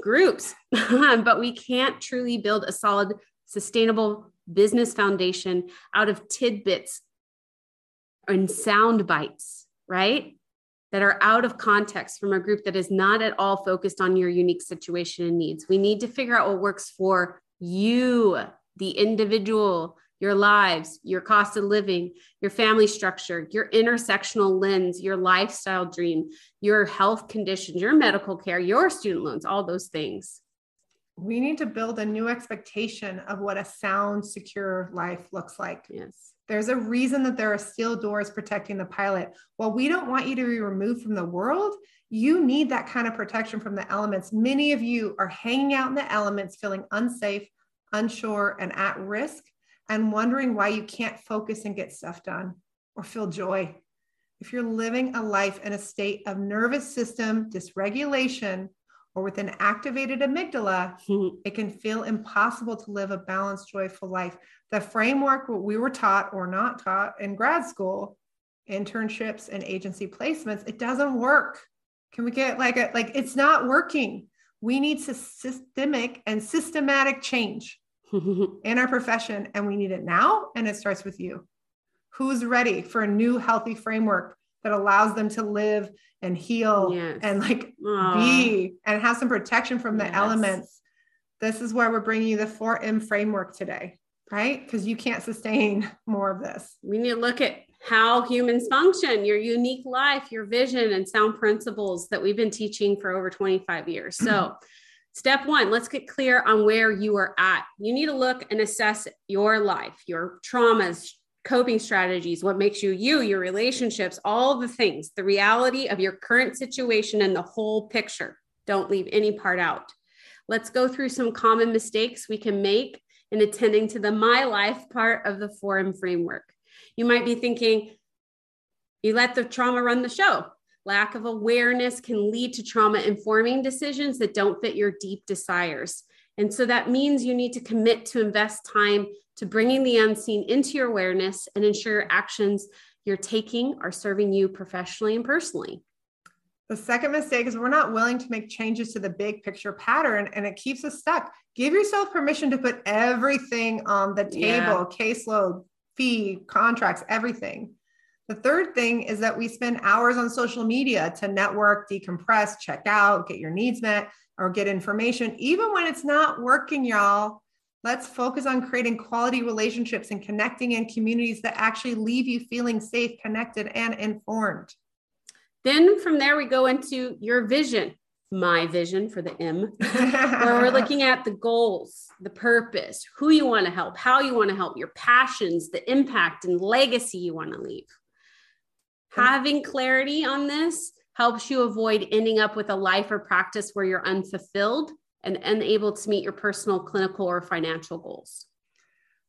groups, but we can't truly build a solid, sustainable business foundation out of tidbits and sound bites, right? That are out of context from a group that is not at all focused on your unique situation and needs. We need to figure out what works for you, the individual, your lives, your cost of living, your family structure, your intersectional lens, your lifestyle dream, your health conditions, your medical care, your student loans, all those things. We need to build a new expectation of what a sound, secure life looks like. Yes. There's a reason that there are steel doors protecting the pilot. While we don't want you to be removed from the world, you need that kind of protection from the elements. Many of you are hanging out in the elements, feeling unsafe, unsure, and at risk, and wondering why you can't focus and get stuff done or feel joy. If you're living a life in a state of nervous system dysregulation or with an activated amygdala, hmm. it can feel impossible to live a balanced, joyful life. The framework what we were taught or not taught in grad school, internships and agency placements, it doesn't work. Can we get like a like it's not working? We need systemic and systematic change in our profession, and we need it now. And it starts with you. Who's ready for a new healthy framework that allows them to live and heal yes. and like Aww. be and have some protection from the yes. elements? This is where we're bringing you the 4M framework today, right? Because you can't sustain more of this. We need to look at how humans function, your unique life, your vision, and sound principles that we've been teaching for over 25 years. So, Step one, let's get clear on where you are at. You need to look and assess your life, your traumas, coping strategies, what makes you you, your relationships, all the things, the reality of your current situation and the whole picture. Don't leave any part out. Let's go through some common mistakes we can make in attending to the my life part of the 4M framework. You might be thinking, you let the trauma run the show. Lack of awareness can lead to trauma informing decisions that don't fit your deep desires. And so that means you need to commit to invest time to bringing the unseen into your awareness and ensure your actions you're taking are serving you professionally and personally. The second mistake is we're not willing to make changes to the big picture pattern and it keeps us stuck. Give yourself permission to put everything on the table yeah. caseload, fee, contracts, everything. The third thing is that we spend hours on social media to network, decompress, check out, get your needs met, or get information. Even when it's not working, y'all, let's focus on creating quality relationships and connecting in communities that actually leave you feeling safe, connected, and informed. Then from there, we go into your vision, my vision for the M, where we're looking at the goals, the purpose, who you want to help, how you want to help, your passions, the impact and legacy you want to leave. Having clarity on this helps you avoid ending up with a life or practice where you're unfulfilled and unable to meet your personal, clinical, or financial goals.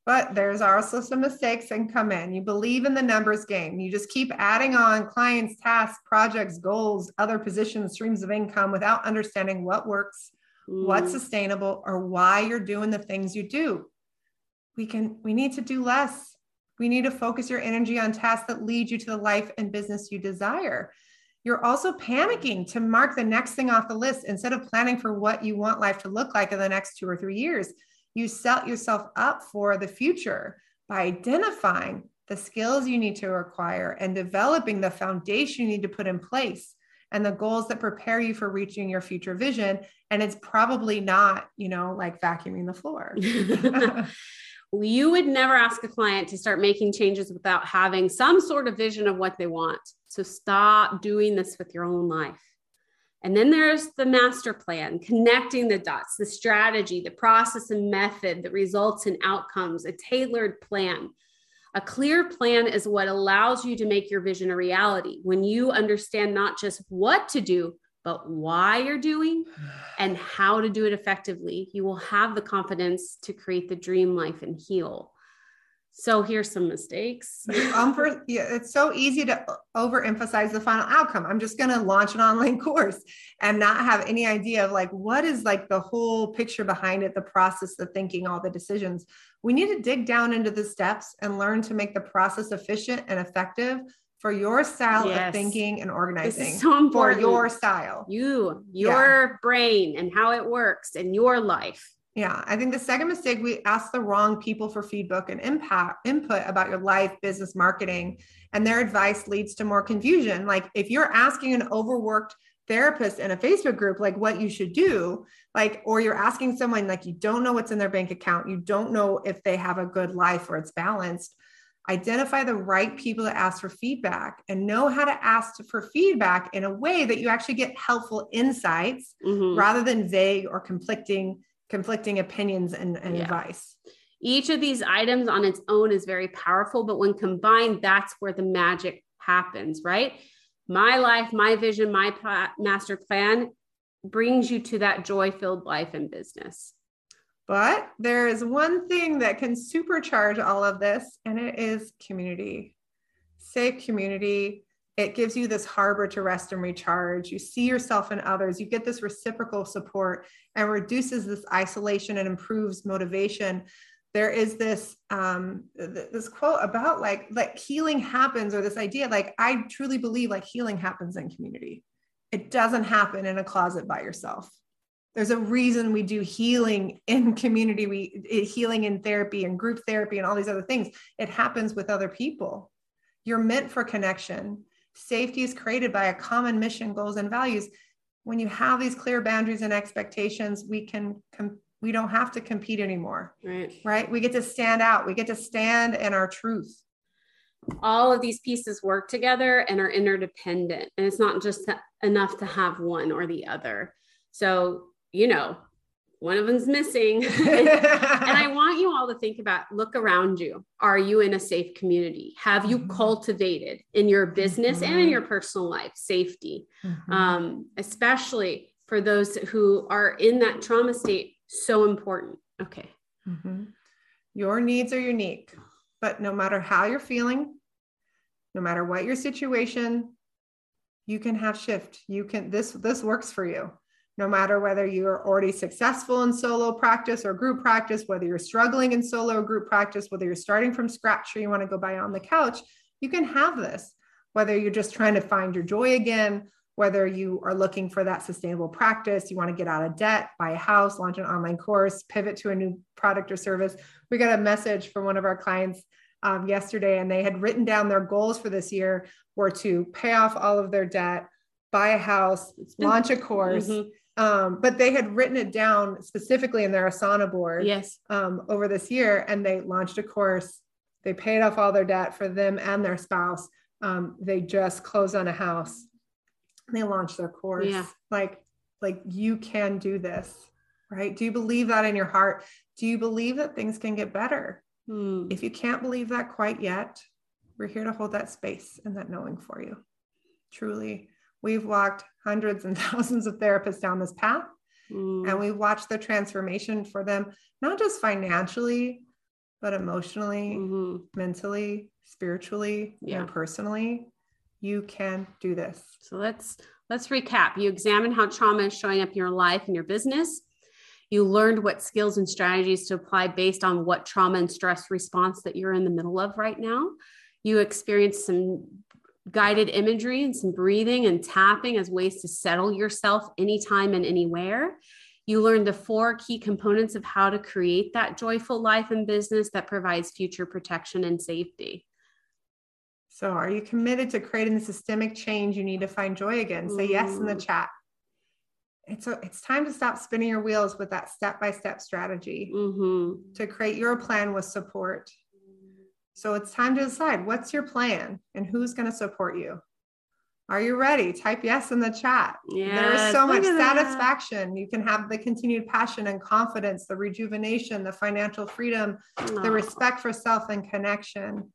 But there's also some mistakes that come in. You believe in the numbers game. You just keep adding on clients, tasks, projects, goals, other positions, streams of income without understanding what works, mm. what's sustainable, or why you're doing the things you do. We can we need to do less we need to focus your energy on tasks that lead you to the life and business you desire. You're also panicking to mark the next thing off the list instead of planning for what you want life to look like in the next two or three years. You set yourself up for the future by identifying the skills you need to acquire and developing the foundation you need to put in place and the goals that prepare you for reaching your future vision and it's probably not you know like vacuuming the floor you would never ask a client to start making changes without having some sort of vision of what they want. So stop doing this with your own life. And then there's the master plan, connecting the dots, the strategy, the process and method that results in outcomes, a tailored plan. A clear plan is what allows you to make your vision a reality. When you understand not just what to do, but why you're doing and how to do it effectively, you will have the confidence to create the dream life and heal. So here's some mistakes. um, for, yeah, it's so easy to overemphasize the final outcome. I'm just going to launch an online course and not have any idea of like what is like the whole picture behind it, the process, the thinking, all the decisions. We need to dig down into the steps and learn to make the process efficient and effective for your style yes. of thinking and organizing. so for your style. You, your yeah. brain and how it works in your life. Yeah, I think the second mistake we ask the wrong people for feedback and impact input about your life, business, marketing, and their advice leads to more confusion. Like if you're asking an overworked therapist in a Facebook group like what you should do, like or you're asking someone like you don't know what's in their bank account, you don't know if they have a good life or it's balanced. Identify the right people to ask for feedback and know how to ask for feedback in a way that you actually get helpful insights mm-hmm. rather than vague or conflicting conflicting opinions and, and yeah. advice. Each of these items on its own is very powerful, but when combined, that's where the magic happens, right? My life, my vision, my master plan brings you to that joy filled life and business. But there is one thing that can supercharge all of this, and it is community. Safe community, it gives you this harbor to rest and recharge. You see yourself in others. You get this reciprocal support and reduces this isolation and improves motivation. There is this um, this quote about like like healing happens, or this idea like I truly believe like healing happens in community. It doesn't happen in a closet by yourself. There's a reason we do healing in community, we healing in therapy and group therapy and all these other things. It happens with other people. You're meant for connection Safety is created by a common mission, goals, and values. When you have these clear boundaries and expectations, we can com- we don't have to compete anymore. Right. Right. We get to stand out. We get to stand in our truth. All of these pieces work together and are interdependent. And it's not just enough to have one or the other. So, you know, one of them's missing. and I want you all to think about look around you. Are you in a safe community? Have you mm-hmm. cultivated in your business mm-hmm. and in mm-hmm. your personal life safety? Mm-hmm. Um, especially for those who are in that trauma state, so important. Okay. Mm-hmm. Your needs are unique, but no matter how you're feeling, no matter what your situation, you can have shift. You can this this works for you no matter whether you're already successful in solo practice or group practice, whether you're struggling in solo or group practice, whether you're starting from scratch or you want to go by on the couch, you can have this. Whether you're just trying to find your joy again, whether you are looking for that sustainable practice, you want to get out of debt, buy a house, launch an online course, pivot to a new product or service. We got a message from one of our clients um, yesterday, and they had written down their goals for this year were to pay off all of their debt, buy a house, launch a course. Mm-hmm um, but they had written it down specifically in their Asana board yes. um, over this year, and they launched a course. They paid off all their debt for them and their spouse. Um, they just closed on a house. They launched their course. Yeah. Like, like you can do this, right? Do you believe that in your heart? Do you believe that things can get better? Hmm. If you can't believe that quite yet, we're here to hold that space and that knowing for you. Truly, We've walked hundreds and thousands of therapists down this path, mm. and we've watched the transformation for them, not just financially, but emotionally, mm-hmm. mentally, spiritually, yeah. and personally. You can do this. So let's let's recap. You examined how trauma is showing up in your life and your business. You learned what skills and strategies to apply based on what trauma and stress response that you're in the middle of right now. You experienced some guided imagery and some breathing and tapping as ways to settle yourself anytime and anywhere. You learn the four key components of how to create that joyful life and business that provides future protection and safety. So, are you committed to creating the systemic change you need to find joy again? Say yes in the chat. It's, a, it's time to stop spinning your wheels with that step by step strategy mm-hmm. to create your plan with support so it's time to decide what's your plan and who's going to support you. Are you ready? Type yes in the chat. Yeah, there is so much satisfaction. That. You can have the continued passion and confidence, the rejuvenation, the financial freedom, the respect for self and connection.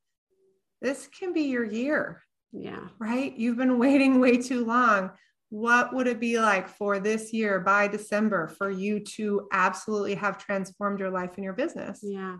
This can be your year. Yeah. Right? You've been waiting way too long. What would it be like for this year by December for you to absolutely have transformed your life and your business? Yeah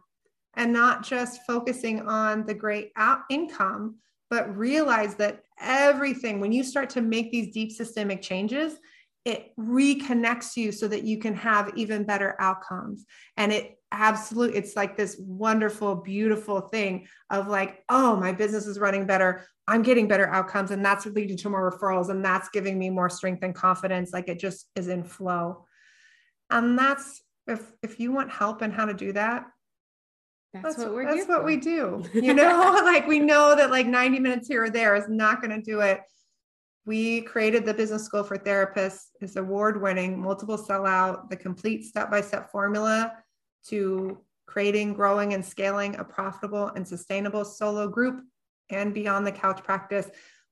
and not just focusing on the great out income, but realize that everything, when you start to make these deep systemic changes, it reconnects you so that you can have even better outcomes. And it absolutely, it's like this wonderful, beautiful thing of like, oh, my business is running better. I'm getting better outcomes. And that's leading to more referrals. And that's giving me more strength and confidence. Like it just is in flow. And that's if if you want help in how to do that, that's, that's what we're that's what for. we do. You know, like we know that like 90 minutes here or there is not going to do it. We created the business school for therapists. It's award winning, multiple sellout, the complete step by step formula to creating, growing, and scaling a profitable and sustainable solo group and beyond the couch practice.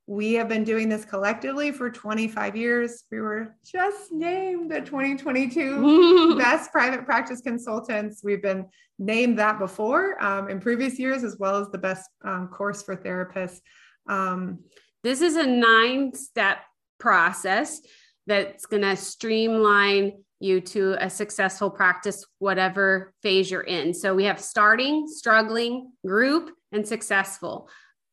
We have been doing this collectively for 25 years. We were just named the 2022 best private practice consultants. We've been named that before um, in previous years, as well as the best um, course for therapists. Um, this is a nine step process that's going to streamline you to a successful practice, whatever phase you're in. So we have starting, struggling, group, and successful.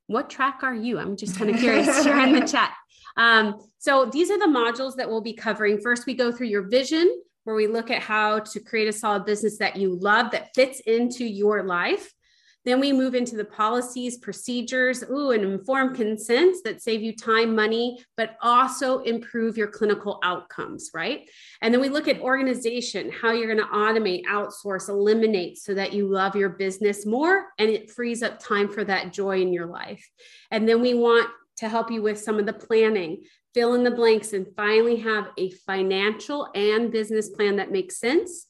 What track are you? I'm just kind of curious. Share in the chat. Um, so these are the modules that we'll be covering. First, we go through your vision, where we look at how to create a solid business that you love that fits into your life. Then we move into the policies, procedures, ooh, and informed consents that save you time, money, but also improve your clinical outcomes, right? And then we look at organization, how you're going to automate, outsource, eliminate so that you love your business more and it frees up time for that joy in your life. And then we want to help you with some of the planning, fill in the blanks, and finally have a financial and business plan that makes sense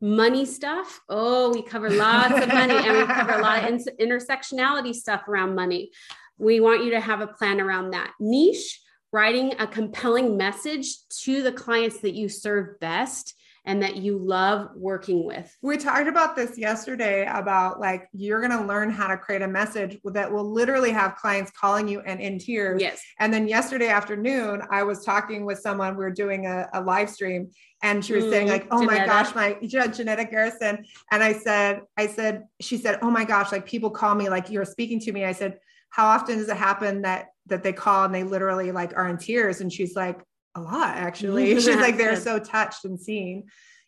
money stuff. Oh, we cover lots of money and we cover a lot of intersectionality stuff around money. We want you to have a plan around that. Niche, writing a compelling message to the clients that you serve best and that you love working with. We talked about this yesterday about like you're going to learn how to create a message that will literally have clients calling you and in tears. Yes. And then yesterday afternoon, I was talking with someone, we ware doing a, a live stream and she was mm, saying like, oh my gosh, my yeah, Jeanette Garrison. And I said, I said, she said, oh my gosh, like people call me, like you're speaking to me. I said, how often does it happen that that they call and they literally like are in tears? And she's like, a lot actually. She's like, they're so touched and seen.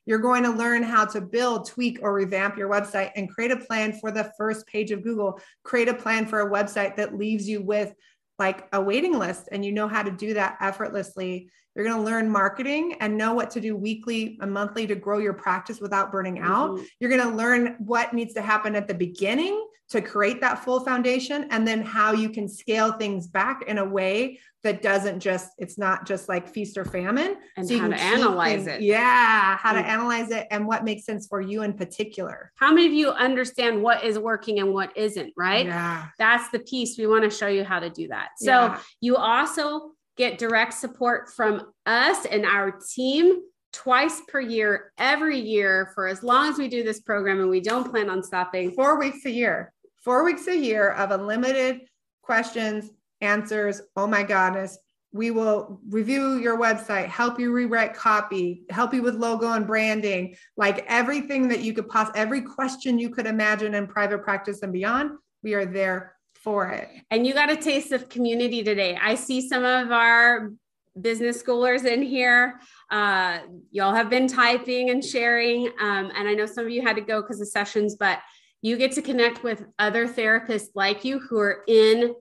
You're going to learn how to build, tweak, or revamp your website and create a plan for the first page of Google. Create a plan for a website that leaves you with like a waiting list and you know how to do that effortlessly. You're going to learn marketing and know what to do weekly and monthly to grow your practice without burning out. Mm-hmm. You're going to learn what needs to happen at the beginning to create that full foundation and then how you can scale things back in a way that doesn't just it's not just like feast or famine. And so how to analyze things, it. Yeah how to analyze it and what makes sense for you in particular. How many of you understand what is working and what isn't right? Yeah. That's the piece. We want to show you how to do that. So yeah. you also get direct support from us and our team twice per year every year for as long as we do this program and we don't plan on stopping four weeks a year four weeks a year of unlimited questions, answers. Oh my goodness. We will review your website, help you rewrite copy, help you with logo and branding, like everything that you could possibly, every question you could imagine in private practice and beyond. We are there for it. And you got a taste of community today. I see some of our business schoolers in here. Uh, y'all have been typing and sharing. Um, and I know some of you had to go because of sessions, but you get to connect with other therapists like you who are in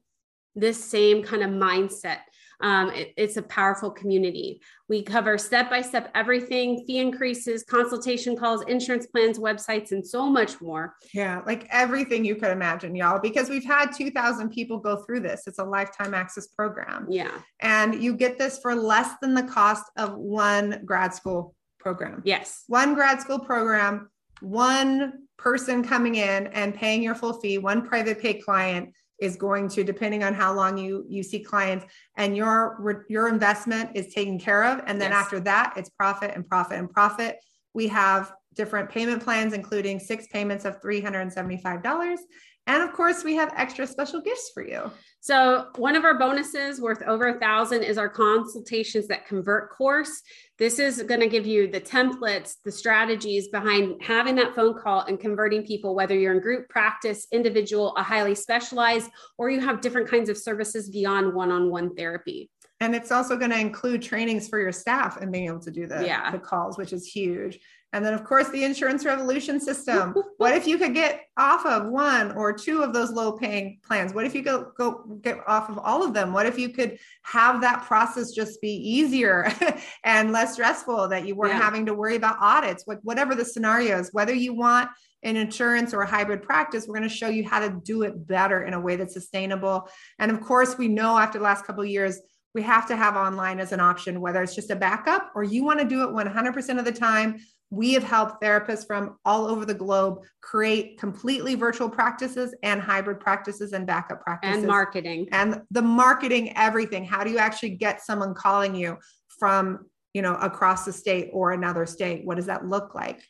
this same kind of mindset. Um, it, it's a powerful community. We cover step by step everything fee increases, consultation calls, insurance plans, websites, and so much more. Yeah, like everything you could imagine, y'all, because we've had 2,000 people go through this. It's a lifetime access program. Yeah. And you get this for less than the cost of one grad school program. Yes. One grad school program, one person coming in and paying your full fee, one private pay client is going to depending on how long you you see clients and your your investment is taken care of and then yes. after that it's profit and profit and profit we have different payment plans, including six payments of $375. And of course, we have extra special gifts for you. So one of our bonuses worth over a thousand is our consultations that convert course. This is going to give you the templates, the strategies behind having that phone call and converting people, whether you're in group practice, individual, a highly specialized, or you have different kinds of services beyond one-on-one therapy. And it's also going to include trainings for your staff and being able to do the, yeah. the calls, which is huge. And then, of course, the insurance revolution system. what if you could get off of one or two of those low paying plans? What if you go, go get off of all of them? What if you could have that process just be easier and less stressful, that you weren't yeah. having to worry about audits, what, whatever the scenarios, whether you want an insurance or a hybrid practice, we're going to show you how to do it better in a way that's sustainable. And of course, we know after the last couple of years, we have to have online as an option, whether it's just a backup or you want to do it 100% of the time we have helped therapists from all over the globe create completely virtual practices and hybrid practices and backup practices. And marketing. And the marketing everything. How do you actually get someone calling you from you know across the state or another state? What does that look like?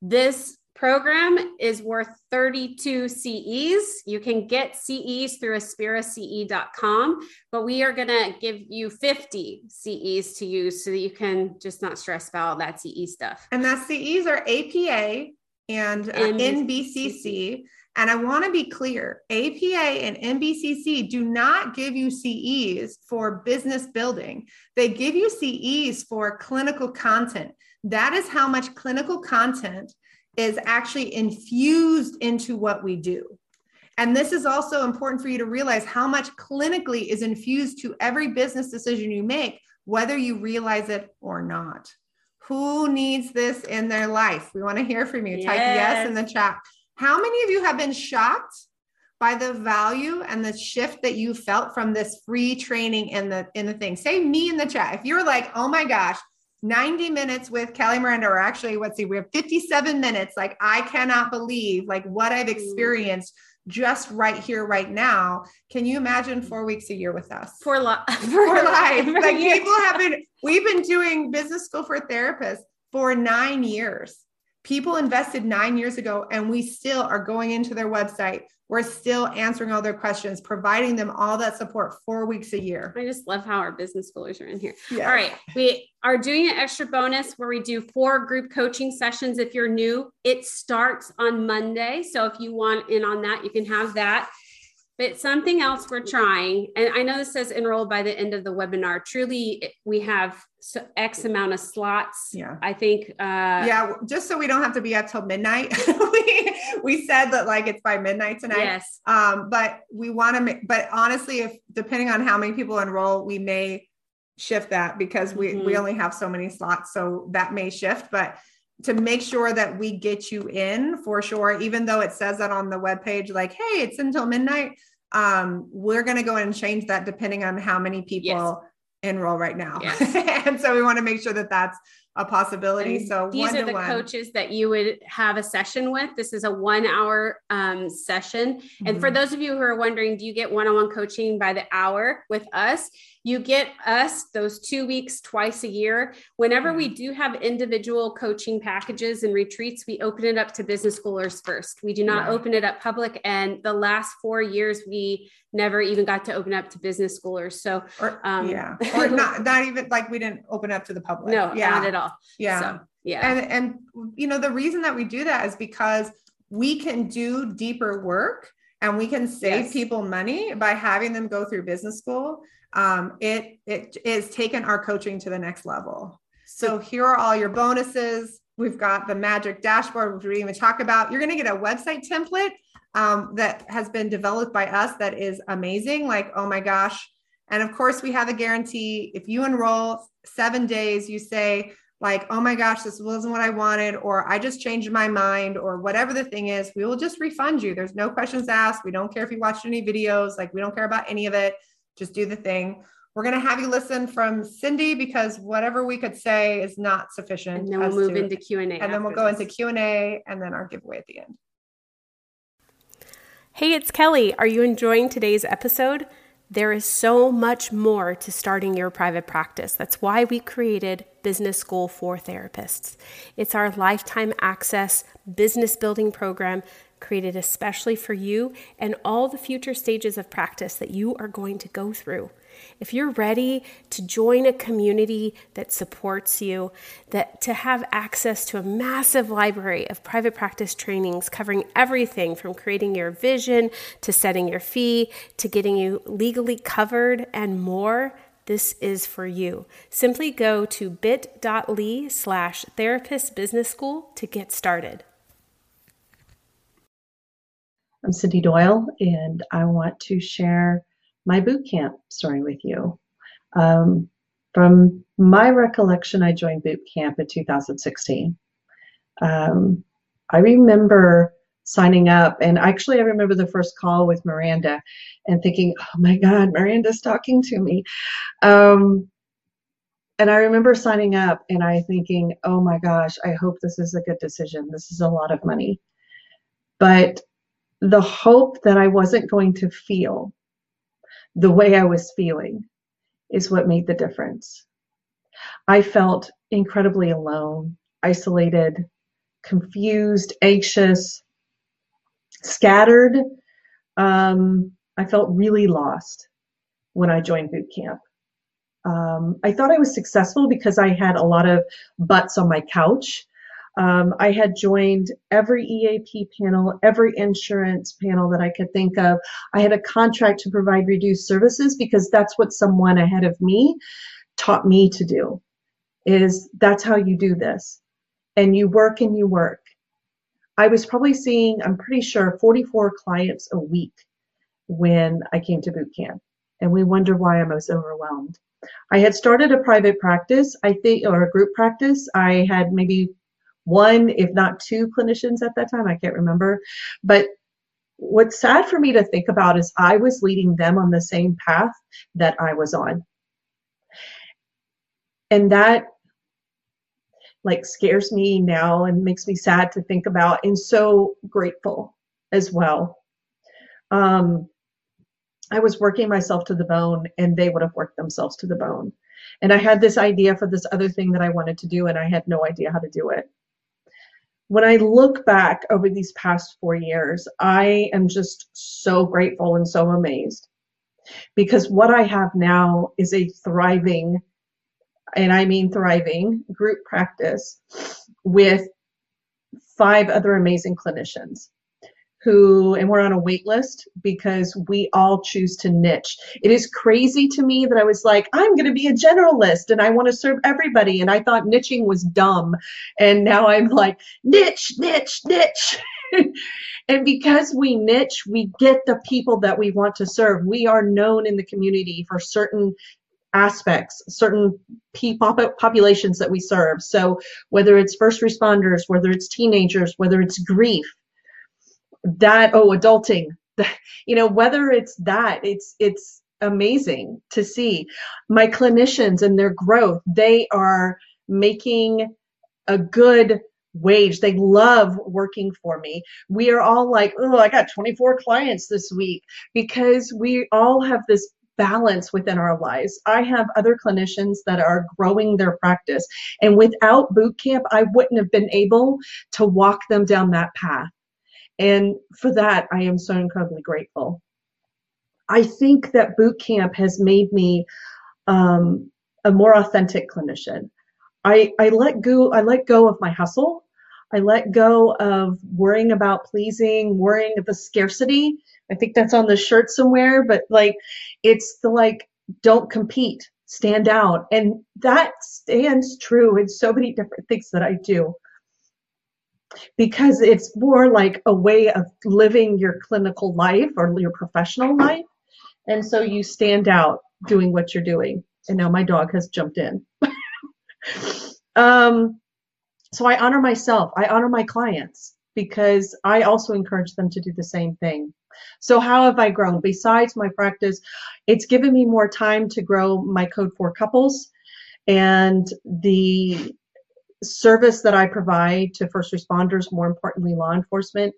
This program is worth 32 CEs. You can get CEs through aspirace.com, but we are going to give you 50 CEs to use so that you can just not stress about all that CE stuff. And that CEs are APA and uh, NBCC. And I want to be clear APA and NBCC do not give you CEs for business building, they give you CEs for clinical content. That is how much clinical content is actually infused into what we do. And this is also important for you to realize how much clinically is infused to every business decision you make, whether you realize it or not. Who needs this in their life? We want to hear from you. Yes. Type yes in the chat. How many of you have been shocked by the value and the shift that you felt from this free training in the in the thing? Say me in the chat. If you're like, oh my gosh, 90 minutes with Kelly Miranda, or actually, let's see, we have 57 minutes. Like, I cannot believe like what I've mm. experienced just right here, right now. Can you imagine four weeks a year with us? For, li- for, for life. like people have been, we've been doing business school for therapists for nine years. People invested nine years ago, and we still are going into their website we're still answering all their questions, providing them all that support four weeks a year. I just love how our business schoolers are in here. All right. We are doing an extra bonus where we do four group coaching sessions. If you're new, it starts on Monday. So if you want in on that, you can have that. But something else we're trying, and I know this says enroll by the end of the webinar. Truly, we have X amount of slots. Yeah. I think. Uh, yeah. Just so we don't have to be up till midnight. we, we said that like it's by midnight tonight. Yes. Um, but we want to, make, but honestly, if depending on how many people enroll, we may shift that because we, mm-hmm. we only have so many slots. So that may shift, but to make sure that we get you in for sure, even though it says that on the web page, like, hey, it's until midnight. Um, we're going to go and change that depending on how many people yes. enroll right now. Yes. and so we want to make sure that that's a possibility. And so these are the one. coaches that you would have a session with. This is a one hour um, session. Mm-hmm. And for mm-hmm. those of you who are wondering, do you get one on one coaching by the hour with us? You get us those two weeks twice a year. Whenever we do have individual coaching packages and retreats, we open it up to business schoolers first. We do not open it up public. And the last four years, we never even got to open up to business schoolers. So, or, um, yeah, or not, not even like we didn't open up to the public. No, yeah. not at all. Yeah. So, yeah. And, and, you know, the reason that we do that is because we can do deeper work and we can save yes. people money by having them go through business school um, it it is taken our coaching to the next level. So here are all your bonuses. We've got the magic dashboard, which we didn't even talk about. You're going to get a website template um, that has been developed by us that is amazing. Like, oh my gosh. And of course, we have a guarantee. If you enroll seven days, you say, like, oh my gosh, this wasn't what I wanted, or I just changed my mind, or whatever the thing is, we will just refund you. There's no questions asked. We don't care if you watched any videos, like, we don't care about any of it just do the thing. We're going to have you listen from Cindy because whatever we could say is not sufficient. And then we'll move to, into Q and A. And then we'll go this. into Q and A, and then our giveaway at the end. Hey, it's Kelly. Are you enjoying today's episode? There is so much more to starting your private practice. That's why we created Business School for Therapists. It's our lifetime access business building program created especially for you and all the future stages of practice that you are going to go through. If you're ready to join a community that supports you, that to have access to a massive library of private practice trainings covering everything from creating your vision to setting your fee to getting you legally covered and more, this is for you. Simply go to bit.ly slash therapist business school to get started. I'm Cindy Doyle, and I want to share my boot camp story with you. Um, from my recollection, I joined boot camp in 2016. Um, I remember signing up, and actually, I remember the first call with Miranda and thinking, oh my God, Miranda's talking to me. Um, and I remember signing up and I thinking, oh my gosh, I hope this is a good decision. This is a lot of money. But the hope that I wasn't going to feel the way I was feeling is what made the difference. I felt incredibly alone, isolated, confused, anxious, scattered. Um, I felt really lost when I joined boot camp. Um, I thought I was successful because I had a lot of butts on my couch. Um, I had joined every EAP panel, every insurance panel that I could think of. I had a contract to provide reduced services because that's what someone ahead of me taught me to do. Is that's how you do this, and you work and you work. I was probably seeing, I'm pretty sure, 44 clients a week when I came to boot camp, and we wonder why I'm was overwhelmed. I had started a private practice, I think, or a group practice. I had maybe one, if not two clinicians at that time. I can't remember. But what's sad for me to think about is I was leading them on the same path that I was on. And that like scares me now and makes me sad to think about and so grateful as well. Um, I was working myself to the bone and they would have worked themselves to the bone. And I had this idea for this other thing that I wanted to do and I had no idea how to do it when I look back over these past four years, I am just so grateful and so amazed because what I have now is a thriving, and I mean thriving, group practice with five other amazing clinicians who, and we're on a wait list because we all choose to niche. It is crazy to me that I was like, I'm going to be a generalist and I want to serve everybody. And I thought niching was dumb. And now I'm like, niche, niche, niche. and because we niche, we get the people that we want to serve. We are known in the community for certain aspects, certain populations that we serve. So whether it's first responders, whether it's teenagers, whether it's grief, that oh adulting you know whether it's that it's it's amazing to see my clinicians and their growth. They are making a good wage. They love working for me. We are all like oh i got 24 clients this week because we all have this balance within our lives. I have other clinicians that are growing their practice. And without boot camp, I wouldn't have been able to walk them down that path. And for that, I am so incredibly grateful. I think that boot camp has made me um, a more authentic clinician. I, I let go I let go of my hustle. I let go of worrying about pleasing, worrying of the scarcity. I think that's on the shirt somewhere, but like it's the like don't compete, stand out. And that stands true in so many different things that I do because it's more like a way of living your clinical life or your professional life. And so you stand out doing what you're doing. And now my dog has jumped in. um, so I honor myself, I honor my clients because I also encourage them to do the same thing. So, how have I grown? Besides my practice, it's given me more time to grow my Code for Couples and the service that I provide to first responders, more importantly, law enforcement,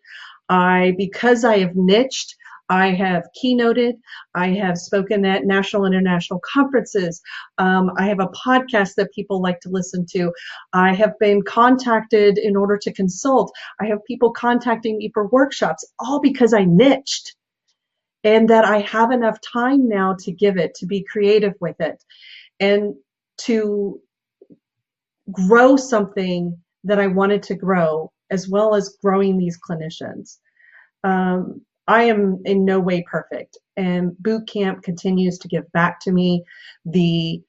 I because I have niched, I have keynoted. I have spoken at national and international conferences. Um, I have a podcast that people like to listen to. I have been contacted in order to consult. I have people contacting me for workshops, all because I niched and that I have enough time now to give it, to be creative with it, and to grow something that I wanted to grow, as well as growing these clinicians. Um, I am in no way perfect, and boot camp continues to give back to me. The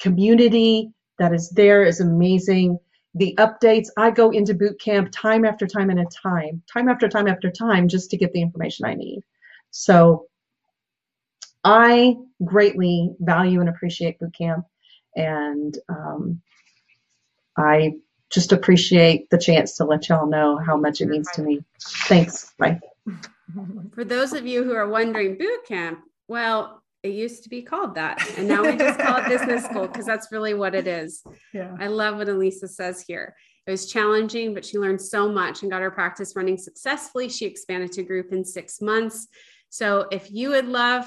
community that is there is amazing. The updates, I go into boot camp time after time and a time, time after time after time, just to get the information I need. So I greatly value and appreciate boot camp, and um, I just appreciate the chance to let y'all know how much it means to me. Thanks. Bye. For those of you who are wondering, boot camp, well, it used to be called that. And now we just call it business school because that's really what it is. Yeah. I love what Elisa says here. It was challenging, but she learned so much and got her practice running successfully. She expanded to group in six months. So if you would love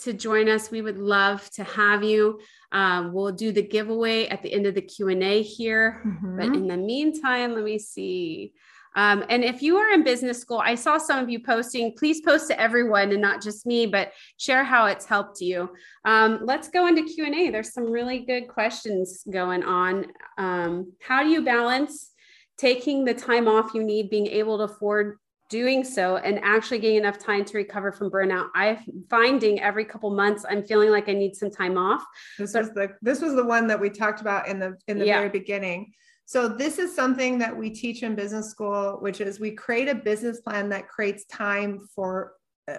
to join us, we would love to have you. Um, we'll do the giveaway at the end of the Q&A here. Mm-hmm. But in the meantime, let me see. Um, and if you are in business school, I saw some of you posting, please post to everyone and not just me, but share how it's helped you. Um, let's go into Q&A. There's some really good questions going on. Um, how do you balance taking the time off you need, being able to afford doing so and actually getting enough time to recover from burnout. I'm finding every couple months I'm feeling like I need some time off. This was the this was the one that we talked about in the in the yeah. very beginning. So this is something that we teach in business school, which is we create a business plan that creates time for uh,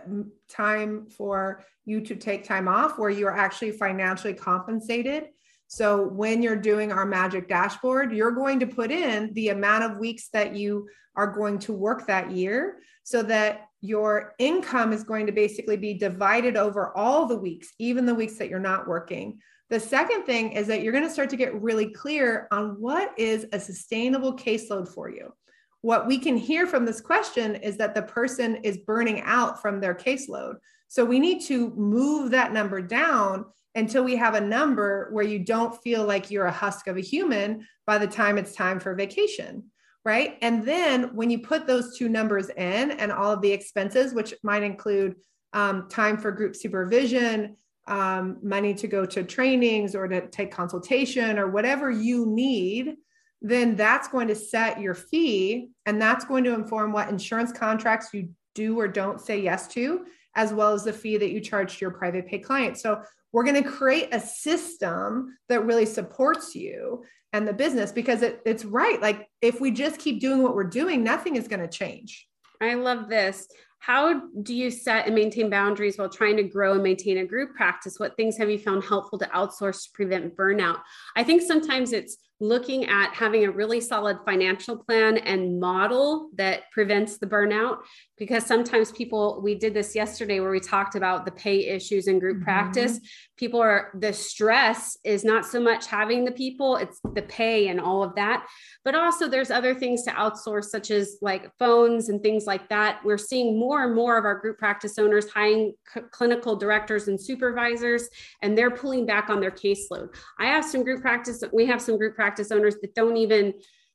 time for you to take time off where you are actually financially compensated. So when you're doing our magic dashboard, you're going to put in the amount of weeks that you are going to work that year so that your income is going to basically be divided over all the weeks, even the weeks that you're not working. The second thing is that you're going to start to get really clear on what is a sustainable caseload for you. What we can hear from this question is that the person is burning out from their caseload. So we need to move that number down until we have a number where you don't feel like you're a husk of a human by the time it's time for vacation right? And then when you put those two numbers in and all of the expenses, which might include um, time for group supervision, um, money to go to trainings or to take consultation or whatever you need, then that's going to set your fee and that's going to inform what insurance contracts you do or don't say yes to, as well as the fee that you charge to your private pay client. So we're going to create a system that really supports you and the business because it, it's right. Like if we just keep doing what we're doing, nothing is going to change. I love this. How do you set and maintain boundaries while trying to grow and maintain a group practice? What things have you found helpful to outsource to prevent burnout? I think sometimes it's looking at having a really solid financial plan and model that prevents the burnout. Because sometimes people we did this yesterday where we talked about the pay issues in group mm-hmm. practice. People are the stress is not so much having the people it's the pay and all of that. But also there's other things to outsource such as like phones and things like that. We're seeing more and more of our group practice owners hiring c- clinical directors and supervisors and they're pulling back on their caseload. I have some group practice we have some group practice owners that don't even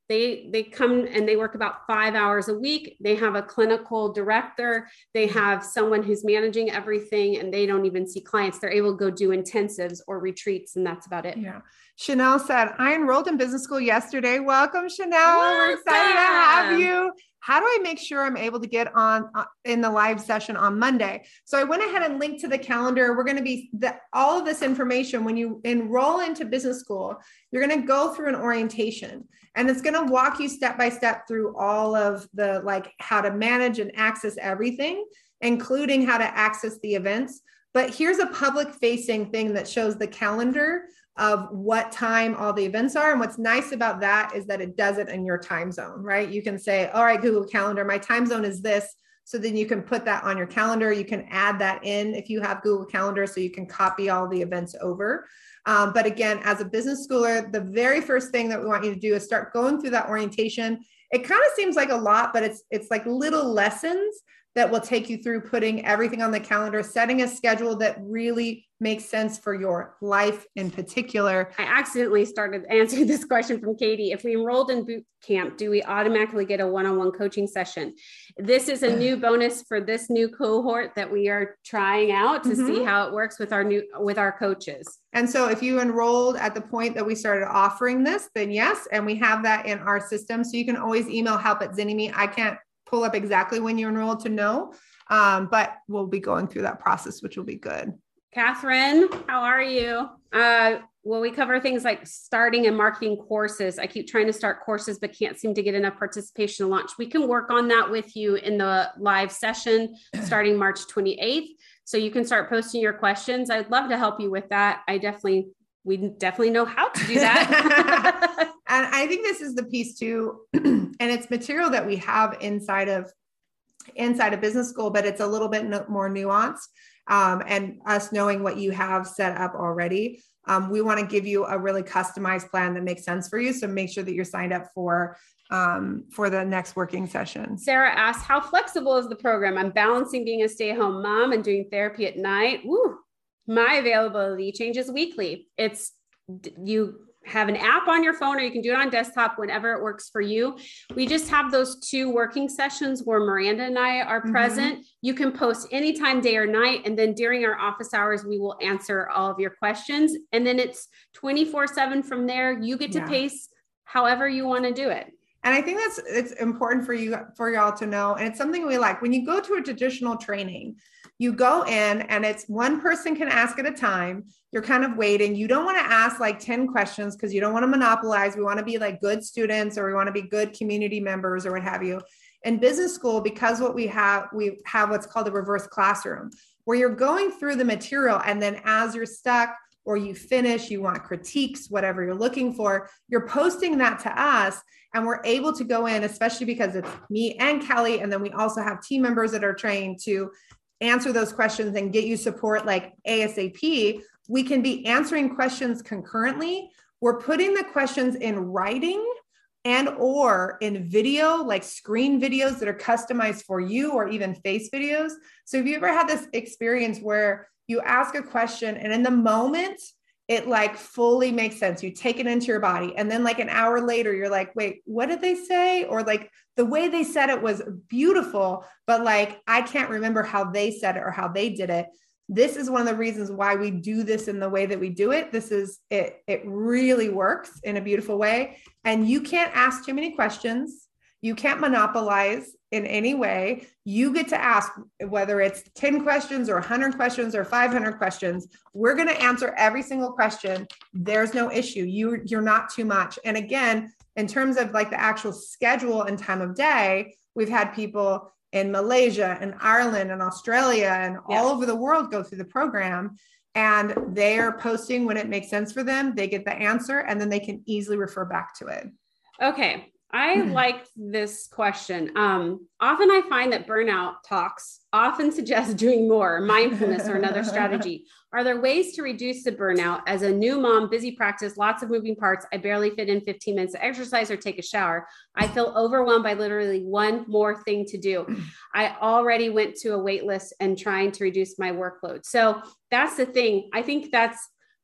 they they come and they work about five hours a week. They have a clinical director. They mm-hmm. have someone who's managing everything and they don't even see clients. They're able to go do intensives or retreats and that's about it. Yeah chanel said i enrolled in business school yesterday welcome chanel welcome. we're excited to have you how do I make sure I'm able to get on uh, in the live session on Monday? So I went ahead and linked to the calendar. We're going to be the, all of this information when you enroll into business school, you're going to go through an orientation and it's going to walk you step by step through all of the like how to manage and access everything, including how to access the events. But here's a public facing thing that shows the calendar of what time all the events are. And what's nice about that is that it does it in your time zone, right? You can say, all right, Google Calendar, my time zone is this. So then you can put that on your calendar. You can add that in if you have Google Calendar so you can copy all the events over. Um, but again, as a business schooler, the very first thing that we want you to do is start going through that orientation. It kind of seems like a lot, but it's it's like little lessons that will take you through putting everything on the calendar, setting a schedule that really makes sense for your life in particular. I accidentally started answering this question from Katie. If we enrolled in boot camp, do we automatically get a one on one coaching session? This is a new bonus for this new cohort that we are trying out to mm-hmm. see how it works with our new with our coaches. And so if you enrolled at the point that we started offering this, then yes, and we have that in our system. So you can always email help at Zynnyme. I can't pull up exactly when you're enrolled to know. Um, but we'll be going through that process, which will be good. Catherine, how are you? Uh, will we cover things like starting and marketing courses? I keep trying to start courses, but can't seem to get enough participation to launch. We can work on that with you in the live session starting March 28th. So you can start posting your questions. I'd love to help you with that. I definitely, we definitely know how to do that. and I think this is the piece too, and it's material that we have inside of inside of business school, but it's a little bit no, more nuanced. Um, and us knowing what you have set up already, um, we want to give you a really customized plan that makes sense for you. So make sure that you're signed up for um, for the next working session. Sarah asks, "How flexible is the program? I'm balancing being a stay-at-home mom and doing therapy at night. Woo, my availability changes weekly. It's you have an app on your phone or you can do it on desktop whenever it works for you. We just have those two working sessions where Miranda and I are mm-hmm. present. You can post anytime, day or night. And then during our office hours, we will answer all of your questions. And then it's 24 7 from there. You get to yeah. pace however you want to do it. And I think that's it's important for you for y'all to know. And it's something we like. When you go to a traditional training, you go in and it's one person can ask at a time. You're kind of waiting. You don't want to ask like 10 questions because you don't want to monopolize. We want to be like good students or we want to be good community members or what have you. In business school, because what we have, we have what's called a reverse classroom, where you're going through the material and then as you're stuck or you finish, you want critiques, whatever you're looking for, you're posting that to us and we're able to go in, especially because it's me and Kelly. And then we also have team members that are trained to answer those questions and get you support like ASAP, we can be answering questions concurrently. We're putting the questions in writing and or in video like screen videos that are customized for you or even face videos so have you ever had this experience where you ask a question and in the moment it like fully makes sense. You take it into your body. And then like an hour later, you're like, wait, what did they say? Or like the way they said it was beautiful, but like I can't remember how they said it or how they did it. This is one of the reasons why we do this in the way that we do it. This is it, it really works in a beautiful way. And you can't ask too many questions. You can't monopolize in any way, you get to ask whether it's 10 questions or 100 questions or 500 questions. We're going to answer every single question. There's no issue. You you're not too much. And again, in terms of like the actual schedule and time of day, we've had people in Malaysia and Ireland and Australia and yeah. all over the world go through the program and they're posting when it makes sense for them. They get the answer and then they can easily refer back to it. Okay. I like this question. Um, often I find that burnout talks often suggest doing more, mindfulness, or another strategy. Are there ways to reduce the burnout? As a new mom, busy practice, lots of moving parts, I barely fit in 15 minutes to exercise or take a shower. I feel overwhelmed by literally one more thing to do. I already went to a wait list and trying to reduce my workload. So that's the thing. I think that's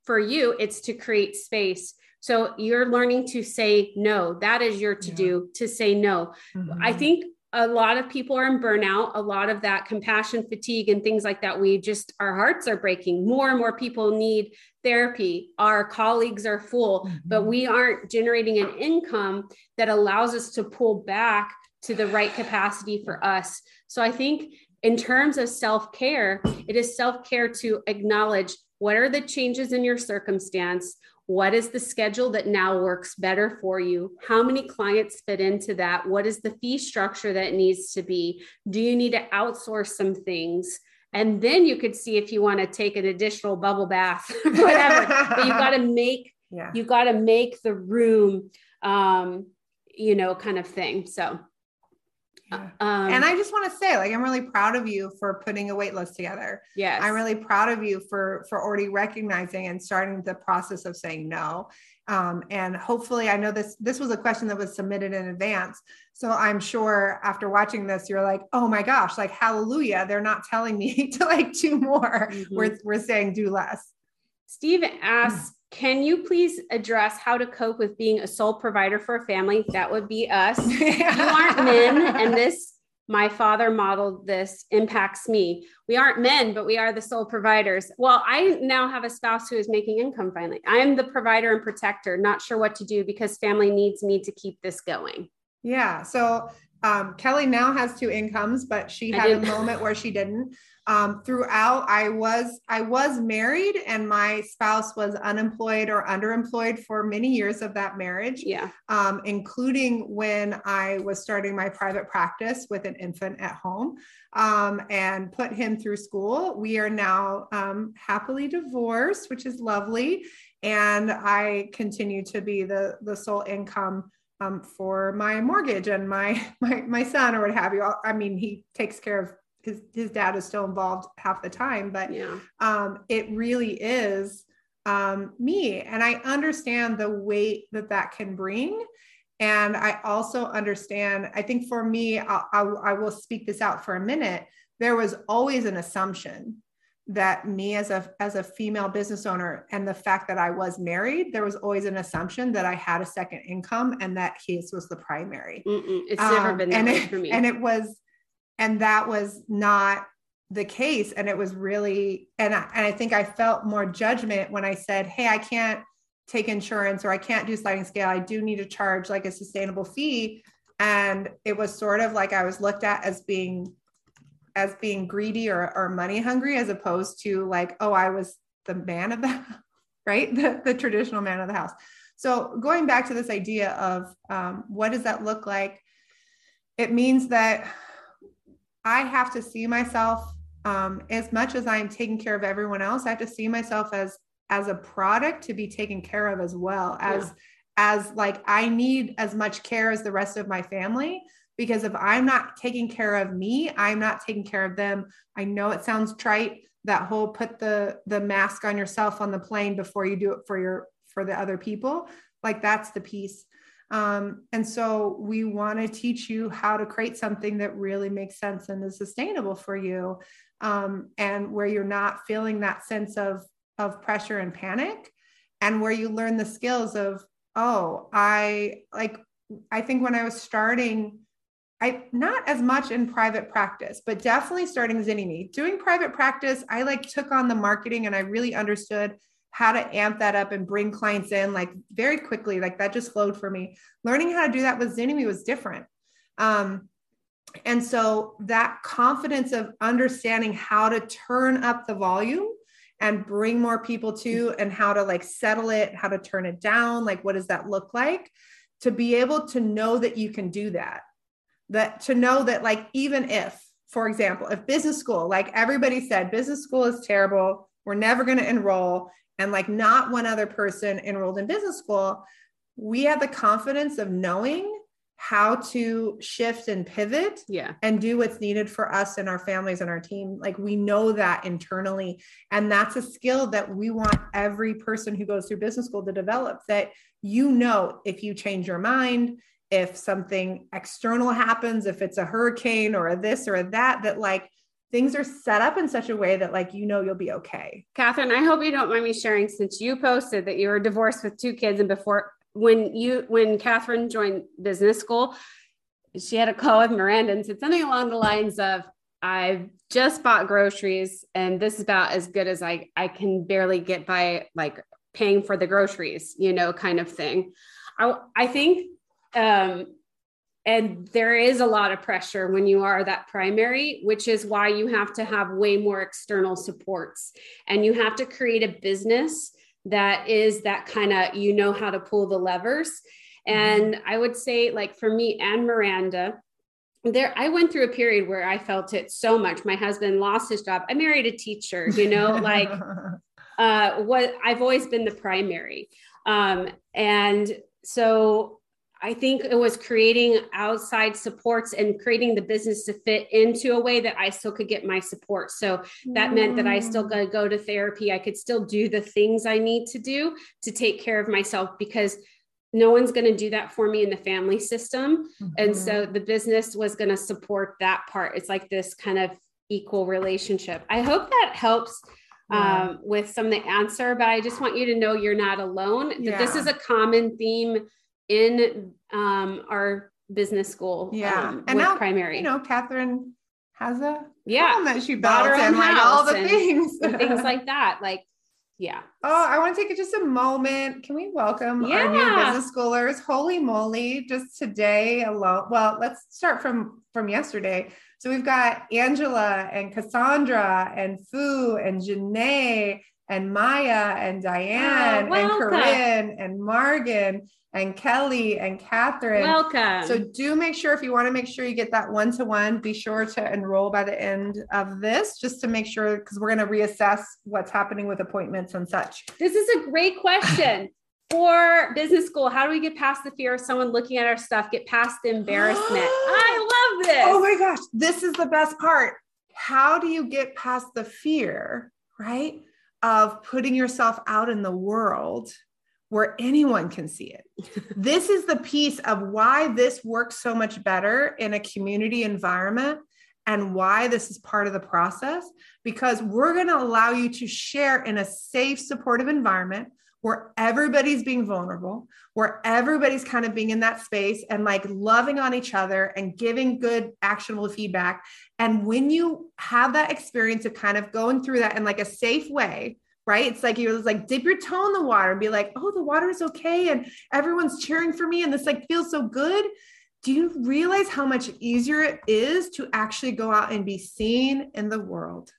for you, it's to create space so you're learning to say no. That is your to do yeah. to say no. Mm-hmm. I think a lot of people are in burnout, a lot of that compassion fatigue and things like that. We just, our hearts are breaking. More and more people need therapy. Our colleagues are full, mm-hmm. but we aren't generating an income that allows us to pull back to the right capacity for us. So I think in terms of self care, it is self care to acknowledge what are the changes in your circumstance? What is the schedule that now works better for you? How many clients fit into that? What is the fee structure that needs to be? Do you need to outsource some things? And then you could see if you want to take an additional bubble bath, whatever. but you got to make yeah. you got to make the room um, you know, kind of thing. So um, and I just want to say, like, I'm really proud of you for putting a wait list together. Yeah. I'm really proud of you for for already recognizing and starting the process of saying no. Um, and hopefully, I know this this was a question that was submitted in advance. So I'm sure after watching this, you're like, oh my gosh, like hallelujah, they're not telling me to like do more. Mm-hmm. We're, we're saying do less. Steve asks, can you please address how to cope with being a sole provider for a family? That would be us. you aren't men, and this my father modeled this impacts me. We aren't men, but we are the sole providers. Well, I now have a spouse who is making income finally. I'm the provider and protector, not sure what to do because family needs me to keep this going. Yeah. So um, Kelly now has two incomes, but she had a moment where she didn't um, throughout i was i was married and my spouse was unemployed or underemployed for many years of that marriage yeah. um, including when i was starting my private practice with an infant at home um, and put him through school. We are now um, happily divorced which is lovely. And i continue to be the the sole income um, for my mortgage and my, my my son or what have you. I mean he takes care of his his dad is still involved half the time but yeah. um, it really is um, me and i understand the weight that that can bring and i also understand i think for me I'll, I'll, I will speak this out for a minute there was always an assumption that me as a as a female business owner and the fact that I was married, there was always an assumption that I had a second income and that his was the primary. Mm-mm, it's um, never been that way for me. And it was and that was not the case. And it was really and I, and I think i felt more judgment when i said hey i can't take insurance or i can't do sliding scale. I do need to charge like a sustainable fee. And it was sort of like i was looked at as being as being greedy or, or money hungry as opposed to like oh i was the man of the house, right? The, the traditional man of the house. So going back to this idea of um, what does that look like? It means that I have to see myself um, as much as I'm taking care of everyone else. I have to see myself as as a product to be taken care of as well as yeah. as like I need as much care as the rest of my family because if I'm not taking care of me, I'm not taking care of them. I know it sounds trite that whole put the the mask on yourself on the plane before you do it for your for the other people. Like that's the piece um, and so we want to teach you how to create something that really makes sense and is sustainable for you. Um, and where you're not feeling that sense of, of pressure and panic, and where you learn the skills of, oh, I like, I think when I was starting, I not as much in private practice, but definitely starting Zynnyme. Doing private practice, I like took on the marketing and I really understood how to amp that up and bring clients in like very quickly. Like that just flowed for me. Learning how to do that with Zynnyme was different. Um, and so that confidence of understanding how to turn up the volume and bring more people to and how to like settle it, how to turn it down, like what does that look like? To be able to know that you can do that. That to know that like even if, for example, if business school, like everybody said, business school is terrible, we're never going to enroll and like not one other person enrolled in business school, we have the confidence of knowing how to shift and pivot yeah. and do what's needed for us and our families and our team. Like we know that internally. And that's a skill that we want every person who goes through business school to develop that you know if you change your mind, if something external happens, if it's a hurricane or a this or a that, that like things are set up in such a way that like you know you'll be okay. Catherine, I hope you don't mind me sharing since you posted that you were divorced with two kids and before when you when Catherine joined business school, she had a call with Miranda and said something along the lines of I've just bought groceries and this is about as good as I I can barely get by like paying for the groceries, you know, kind of thing. I I think um and there is a lot of pressure when you are that primary which is why you have to have way more external supports. And you have to create a business that is that kind of you know how to pull the levers. And mm-hmm. i would say like for me and miranda there i went through a period where i felt it so much. My husband lost his job. I married a teacher you know like uh what i've always been the primary. Um and so I think it was creating outside supports and creating the business to fit into a way that I still could get my support. So that mm. meant that I still got to go to therapy. I could still do the things I need to do to take care of myself because no one's going to do that for me in the family system. Mm-hmm. And so the business was going to support that part. It's like this kind of equal relationship. I hope that helps yeah. um, with some of the answer, but I just want you to know you're not alone. Yeah. That this is a common theme in um, our business school. Yeah, um, and now primary. You know, Catherine has a yeah that she built and like all the and, things, and things like that. Like, yeah. Oh, I want to take just a moment. Can we welcome yeah. our new business schoolers? Holy moly! Just today alone. Well, let's start from from yesterday. So we've got Angela and Cassandra and Fu and Janae and Maya and ah, Diane oh, and Corinne and Morgan and Kelly and Catherine. Welcome. So do make sure if you want to make sure you get that one to one, be sure to enroll by the end of this just to make sure because we're going to reassess what's happening with appointments and such. This is a great question. For business school, how do we get past the fear of someone looking at our stuff, get past the embarrassment? I love this. Oh my gosh, this is the best part. How do you get past the fear, right, of putting yourself out in the world where anyone can see it. this is the piece of why this works so much better in a community environment and why this is part of the process because we're going to allow you to share in a safe, supportive environment where everybody's being vulnerable, where everybody's kind of being in that space and like loving on each other and giving good, actionable feedback. And when you have that experience of kind of going through that in like a safe way, right? It's like you was like dip your toe in the water and be like, oh, the water is okay, and everyone's cheering for me, and this like feels so good. Do you realize how much easier it is to actually go out and be seen in the world?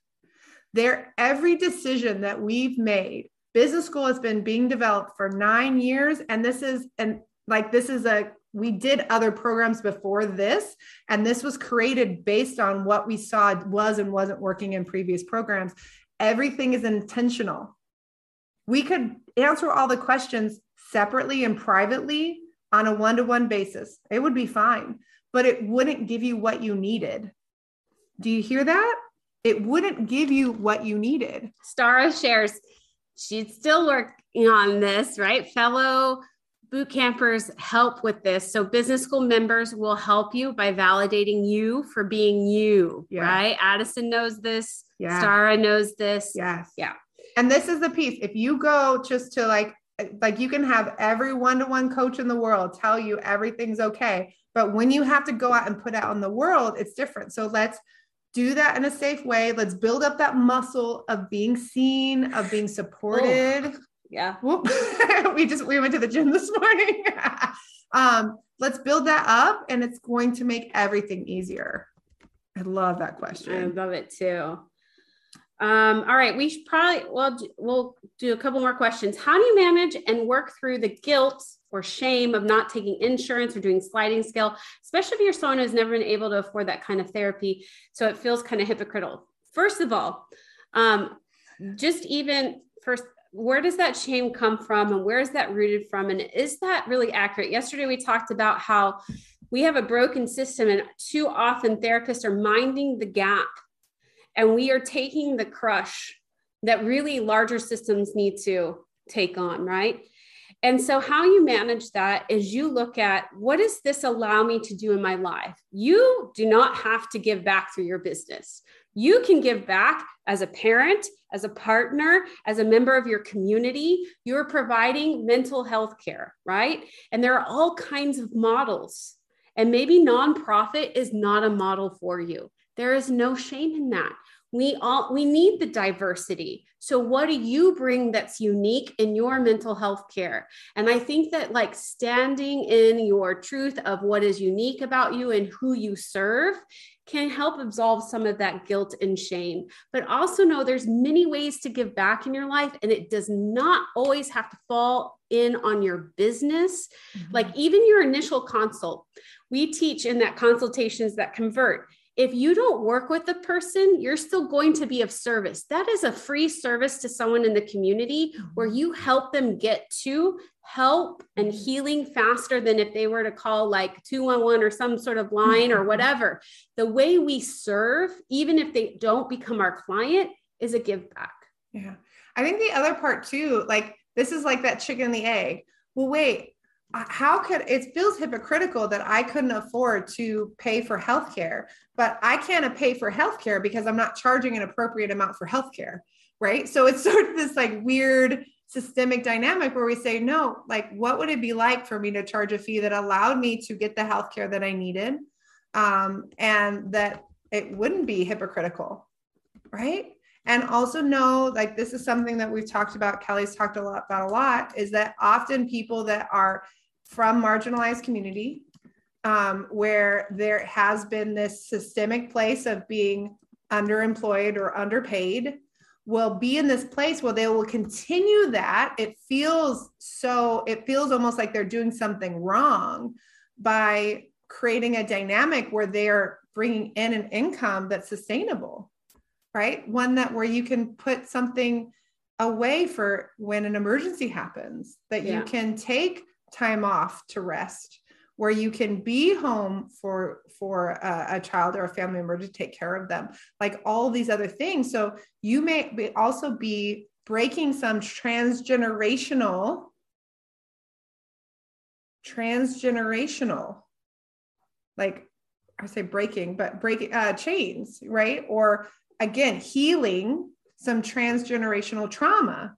There, every decision that we've made, business school has been being developed for nine years, and this is and like this is a we did other programs before this and this was created based on what we saw was and wasn't working in previous programs everything is intentional. We could answer all the questions separately and privately on a one to one basis. It would be fine, but it wouldn't give you what you needed. Do you hear that? It wouldn't give you what you needed. Stara shares she's still working on this, right? Fellow boot campers help with this. So business school members will help you by validating you for being you, yeah. right? Addison knows this. Yeah. Stara knows this. Yes. Yeah. And this is the piece. If you go just to like, like you can have every one-to-one coach in the world tell you everything's okay. But when you have to go out and put out in the world, it's different. So let's do that in a safe way. Let's build up that muscle of being seen, of being supported. Oh yeah. we just we went to the gym this morning. um, let's build that up and it's going to make everything easier. I love that question. I love it too. Um, all right, we should probably well we'll do a couple more questions. How do you manage and work through the guilt or shame of not taking insurance or doing sliding scale, especially if you're someone who's never been able to afford that kind of therapy? So it feels kind of hypocritical. First of all, um, just even first where does that shame come from and where is that rooted from and is that really accurate yesterday we talked about how we have a broken system and too often therapists are minding the gap and we are taking the crush that really larger systems need to take on right and so how you manage that is you look at what does this allow me to do in my life you do not have to give back through your business you can give back as a parent, as a partner, as a member of your community. You're providing mental health care, right? And there are all kinds of models. And maybe nonprofit is not a model for you. There is no shame in that. We all we need the diversity. So what do you bring that's unique in your mental health care? And I think that like standing in your truth of what is unique about you and who you serve can help absolve some of that guilt and shame but also know there's many ways to give back in your life and it does not always have to fall in on your business mm-hmm. like even your initial consult we teach in that consultations that convert if you don't work with the person, you're still going to be of service. That is a free service to someone in the community where you mm-hmm. help them get to help and mm-hmm. healing faster than if they were to call like 211 or some sort of line or mm-hmm. whatever. The way we serve, even if they don't become our client, is a give back. Yeah. I think the other part too, like this is like that chicken and the egg. Well, wait, how could it feels hypocritical that I couldn't afford to pay for healthcare, but I can't pay for healthcare because I'm not charging an appropriate amount for healthcare, right? So it's sort of this like weird systemic dynamic where we say, no, like what would it be like for me to charge a fee that allowed me to get the healthcare that I needed, um, and that it wouldn't be hypocritical, right? And also know, like this is something that we've talked about. Kelly's talked a lot about a lot. Is that often people that are from marginalized community um, where there has been this systemic place of being underemployed or underpaid will be in this place where they will continue that it feels so it feels almost like they're doing something wrong by creating a dynamic where they're bringing in an income that's sustainable right one that where you can put something away for when an emergency happens that yeah. you can take time off to rest where you can be home for for a, a, child or a family member to take care of them like all these other things. So you may be also be breaking some transgenerational transgenerational like i say breaking but breaking uh, chains right? Or again healing some transgenerational trauma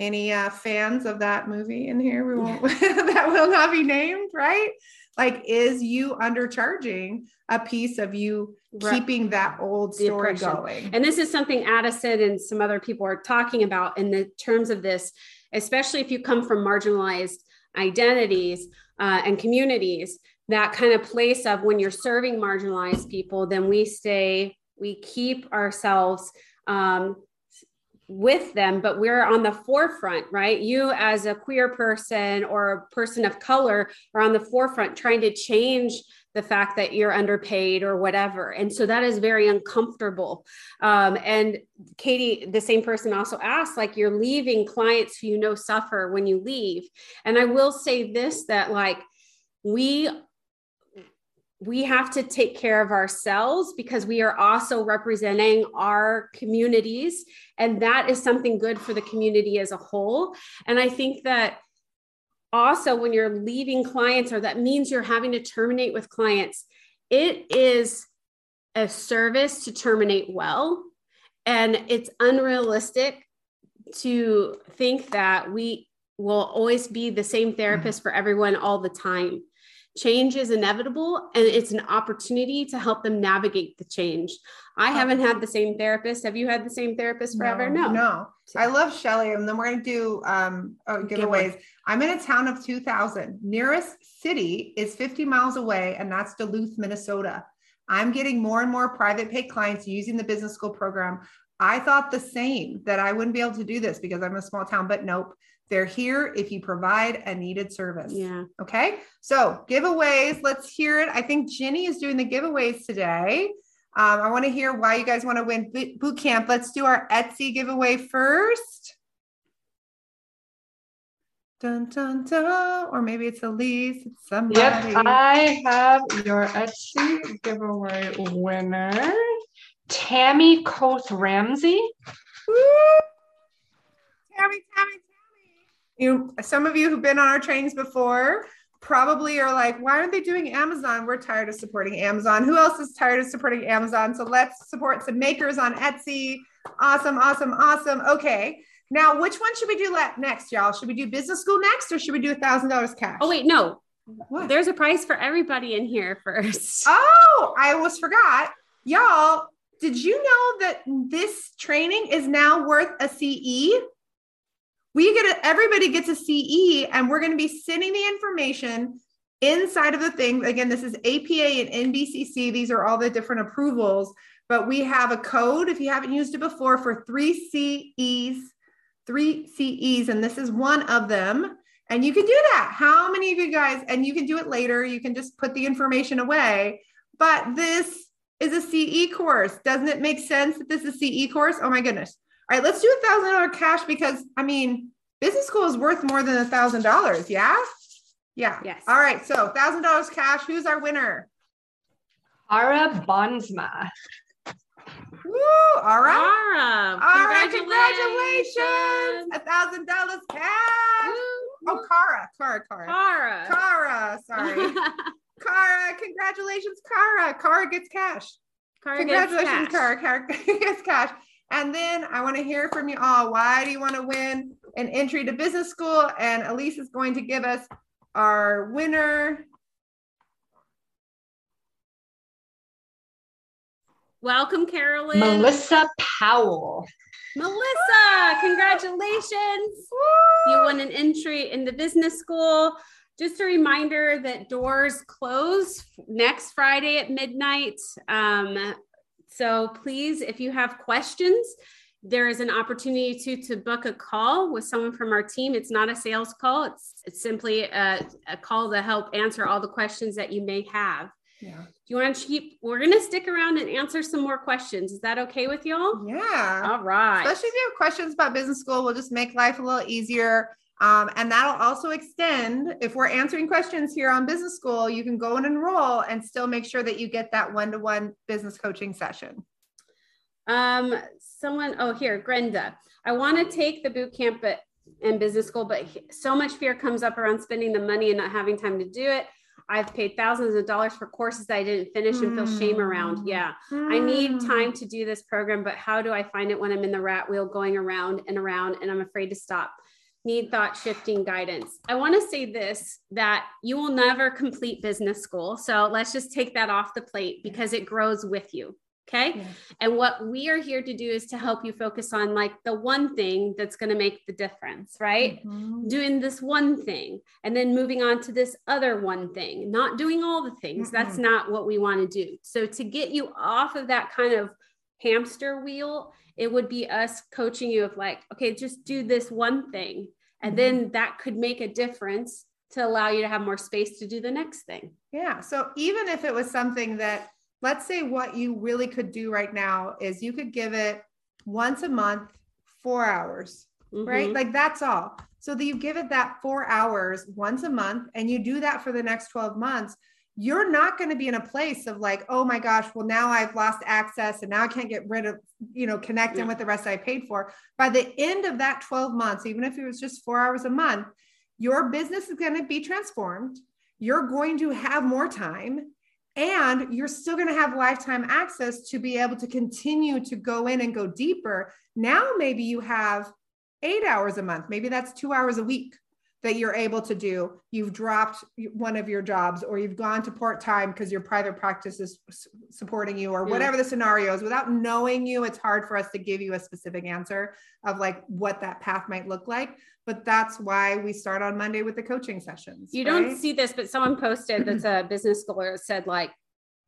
any uh, fans of that movie in here? We won't, that will not be named, right? Like, is you undercharging a piece of you right. keeping that old story going? And this is something Addison and some other people are talking about in the terms of this, especially if you come from marginalized identities uh, and communities. That kind of place of when you're serving marginalized people, then we stay, we keep ourselves um, with them, but we're on the forefront, right? You, as a queer person or a person of color, are on the forefront trying to change the fact that you're underpaid or whatever. And so that is very uncomfortable. Um, and Katie, the same person also asked, like, you're leaving clients who you know suffer when you leave. And I will say this that, like, we we have to take care of ourselves because we are also representing our communities. And that is something good for the community as a whole. And I think that also when you're leaving clients, or that means you're having to terminate with clients, it is a service to terminate well. And it's unrealistic to think that we will always be the same therapist mm-hmm. for everyone all the time change is inevitable and it's an opportunity to help them navigate the change. I haven't had the same therapist. Have you had the same therapist forever? No. No. no. I love Shelly. And then we're going to do um, oh, giveaways. I'm in a town of 2000. Nearest city is 50 miles away, and that's Duluth, Minnesota. I'm getting more and more private pay clients using the business school program. I thought the same that I wouldn't be able to do this because I'm a small town, but nope. They're here if you provide a needed service. Yeah. Okay. So giveaways, let's hear it. I think Jenny is doing the giveaways today. Um, I want to hear why you guys want to win boot camp. Let's do our Etsy giveaway first. Dun, dun, dun. Or maybe it's Elise. It's somebody. Yep, I have your Etsy giveaway winner, Tammy Coates Ramsey. Woo! Tammy, Tammy, you some of you who've been on our trainings before probably are like, why aren't they doing Amazon? We're tired of supporting Amazon. Who else is tired of supporting Amazon? So let's support some makers on Etsy. Awesome, awesome, awesome. Okay. Now, which one should we do next, y'all? Should we do business school next or should we do a thousand dollars cash? Oh, wait, no. What? There's a price for everybody in here first. Oh, I almost forgot. Y'all, did you know that this training is now worth a CE? We get a, everybody gets a CE and we're going to be sending the information inside of the thing. Again, this is APA and NBCC. These are all the different approvals, but we have a code if you haven't used it before for three CEs, three CEs, and this is one of them. And you can do that. How many of you guys, and you can do it later, you can just put the information away. But this is a CE course. Doesn't it make sense that this is CE course? Oh my goodness. All right, let's do a thousand dollar cash because I mean, business school is worth more than a thousand dollars. Yeah. Yeah. Yes. All right. So thousand dollars cash. Who's our winner? Ara Bonsma. Woo! All right. Ara, All right. Congratulations. A thousand dollars cash. Oh, Woo. Oh, Cara. Cara. Cara. Cara. Cara. Sorry. Cara. Congratulations, Cara. Cara gets cash. Cara gets Congratulations, cash. Cara. Cara gets cash. And then I want to hear from you all. Why do you want to win an entry to business school? And Elise is going to give us our winner. Welcome, Carolyn. Melissa Powell. Melissa, congratulations. You won an entry in the business school. Just a reminder that doors close next Friday at midnight. Um, so please, if you have questions, there is an opportunity to to book a call with someone from our team. It's not a sales call. It's it's simply a, a call to help answer all the questions that you may have. Yeah. Do you want to keep? We're going to stick around and answer some more questions. Is that okay with y'all? Yeah. All right. Especially if you have questions about business school, we'll just make life a little easier. Um, and that'll also extend if we're answering questions here on business school, you can go and enroll and still make sure that you get that one to one business coaching session. Um, someone, oh, here, Grenda. I want to take the boot camp but and business school, but so much fear comes up around spending the money and not having time to do it. I've paid thousands of dollars for courses I didn't finish and feel shame around. Yeah. I need Hmm. time to do this program, but how do I find it when I'm in the rat wheel going around and around and I'm afraid to stop? Need thought shifting guidance. I want to say this that you will never complete business school. So let's just take that off the plate because it grows with you. Okay. Yeah. And what we are here to do is to help you focus on like the one thing that's going to make the difference, right? Mhm. Doing this one thing and then moving on to this other one thing, not doing all the things. That's not what we want to do. So, to get you off of that kind of hamster wheel, it would be us coaching you of like, okay, just do this one thing. And then that could make a difference to allow you to have more space to do the next thing. Yeah. So even if it was something that, let's say what you really could do right now is you could give it once a month, four hours, right? Mhm. Like that's all. So that you give it that four hours once a month and you do that for the next 12 months, you're not going to be in a place of like, oh my gosh, well, now I've lost access and now I can't get rid of, you know, connecting Yeah. with the rest I paid for. By the end of that 12 months, even if it was just four hours a month, your business is going to be transformed. You're going to have more time and you're still going to have lifetime access to be able to continue to go in and go deeper. Now, maybe you have eight hours a month, maybe that's two hours a week that you're able to do. You've dropped one of your jobs or you've gone to part time because your private practice is supporting you or Yeah. whatever the scenario is. Without knowing you, it's hard for us to give you a specific answer of like what that path might look like. But that's why we start on Monday with the coaching sessions. You don't see this, but someone posted that's a business schooler said like,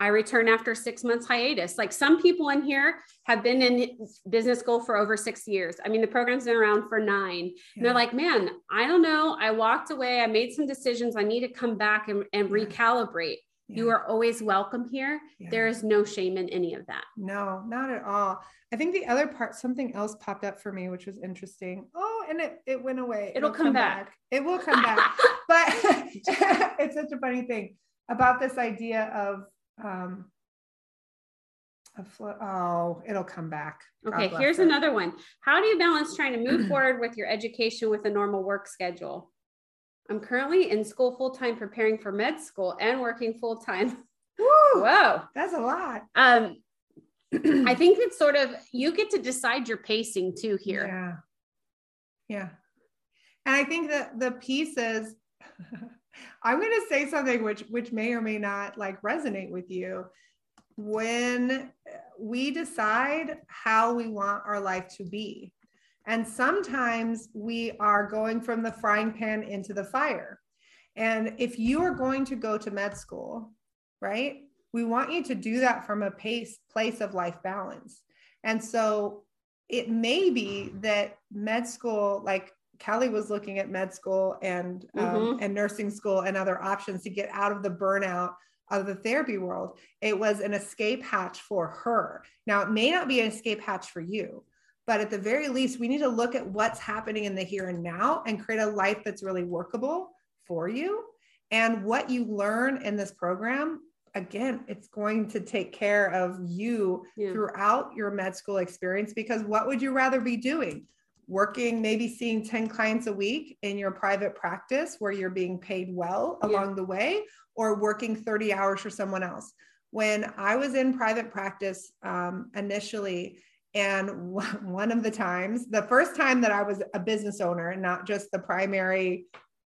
I return after six months hiatus. Like some people in here have been in business school for over six years. I mean, the program's been around for nine. And they're like, man, I don't know. I walked away. I made some decisions. I need to come back and, and Yeah. recalibrate. You are always welcome here. Yeah. There is no shame in any of that. No, not at all. I think the other part, something else popped up for me, which was interesting. Oh, and it, it went away. It'll come back. It will come back. But it's such a funny thing about this idea of um flo- oh, it'll come back. God Okay, here's it. another one. How do you balance trying to move forward with your education with a normal work schedule? I'm currently in school full time preparing for med school and working full time. Whoa. that's a lot. Um, I think it's sort of you get to decide your pacing too here. Yeah. Yeah. And I think that the piece is I'm going to say something which which may or may not like resonate with you. When we decide how we want our life to be. And sometimes we are going from the frying pan into the fire. And if you are going to go to med school, right? We want you to do that from a pace place of life balance. And so it may be that med school, like Kelly was looking at med school and um, Mhm. and nursing school and other options to get out of the burnout of the therapy world. It was an escape hatch for her. Now, it may not be an escape hatch for you, but at the very least, we need to look at what's happening in the here and now and create a life that's really workable for you. And what you learn in this program, again, it's going to take care of you Yeah. throughout your med school experience because what would you rather be doing? Working, maybe seeing 10 clients a week in your private practice where you're being paid well Yeah. along the way, or working 30 hours for someone else. When I was in private practice um, initially, and one of the times, the first time that I was a business owner and not just the primary,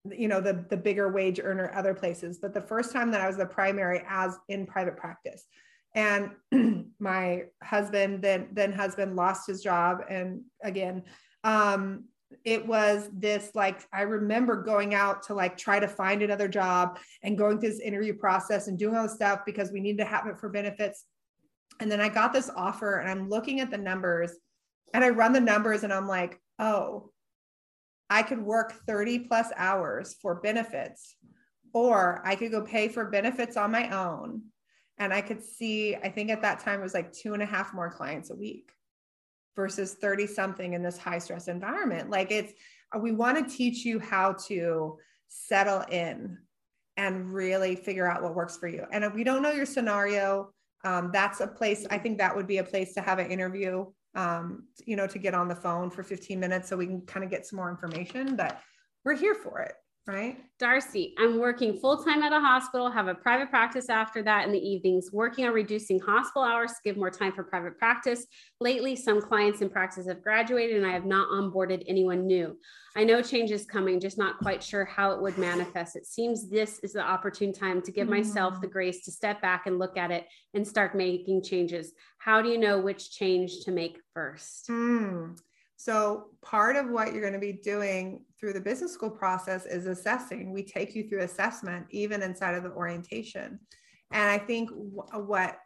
you know, the, the bigger wage earner other places, but the first time that I was the primary as in private practice. And my husband, then then husband lost his job. And again, um, it was this like I remember going out to like try to find another job and going through this interview process and doing all the stuff because we needed to have it for benefits. And then I got this offer and I'm looking at the numbers and I run the numbers and I'm like, oh, I could work 30 plus hours for benefits, or I could go pay for benefits on my own. And I could see, I think at that time it was like two and a half more clients a week versus 30 something in this high stress environment. Like it's, we want to teach you how to settle in and really figure out what works for you. And if we don't know your scenario, um, that's a place, I think that would be a place to have an interview, um, you know, to get on the phone for 15 minutes so we can kind of get some more information, but we're here for it, right? Darcy, I'm working full time at a hospital, have a private practice after that in the evenings, working on reducing hospital hours to give more time for private practice. Lately, some clients in practice have graduated and I have not onboarded anyone new. I know change is coming, just not quite sure how it would manifest. It seems this is the opportune time to give myself the grace to step back and look at it and start making changes. How do you know which change to make first? Hmm. So, part of what you're going to be doing through the business school process is assessing. We take you through assessment, even inside of the orientation. And I think wh- what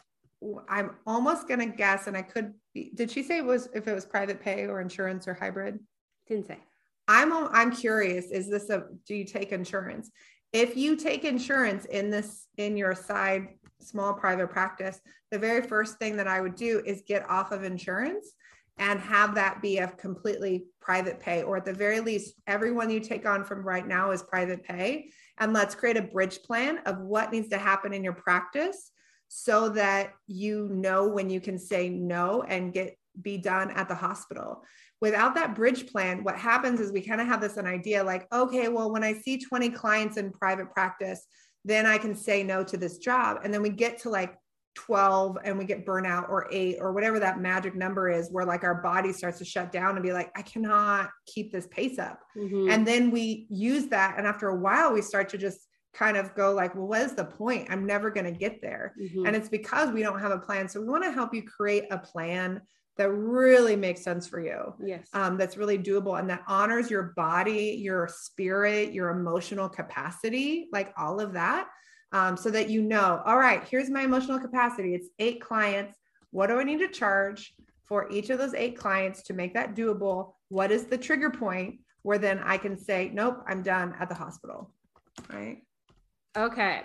I'm almost going to guess, and I could be, did she say it was if it was private pay or insurance or hybrid? Didn't say. I'm I'm curious. Is this a do you take insurance? If you take insurance in this in your side small private practice, the very first thing that I would do is get off of insurance and have that be a completely private pay, or at the very least, everyone you take on from right now is private pay. And let's create a bridge plan of what needs to happen in your practice so that you know when you can say no and get be done at the hospital without that bridge plan, what happens is we kind of have this an idea like, okay, well, when I see 20 clients in private practice, then I can say no to this job. And then we get to like 12 and we get burnout or eight or whatever that magic number is, where like our body starts to shut down and be like, I cannot keep this pace up. Mhm. And then we use that. And after a while, we start to just kind of go like, well, what is the point? I'm never going to get there. Mhm. And it's because we don't have a plan. So we want to help you create a plan that really makes sense for you yes. um, that's really doable and that honors your body, your spirit, your emotional capacity, like all of that, um, so that you know, all right, here's my emotional capacity. It's eight clients. What do I need to charge for each of those eight clients to make that doable? What is the trigger point where then I can say, nope, I'm done at the hospital, right? Okay.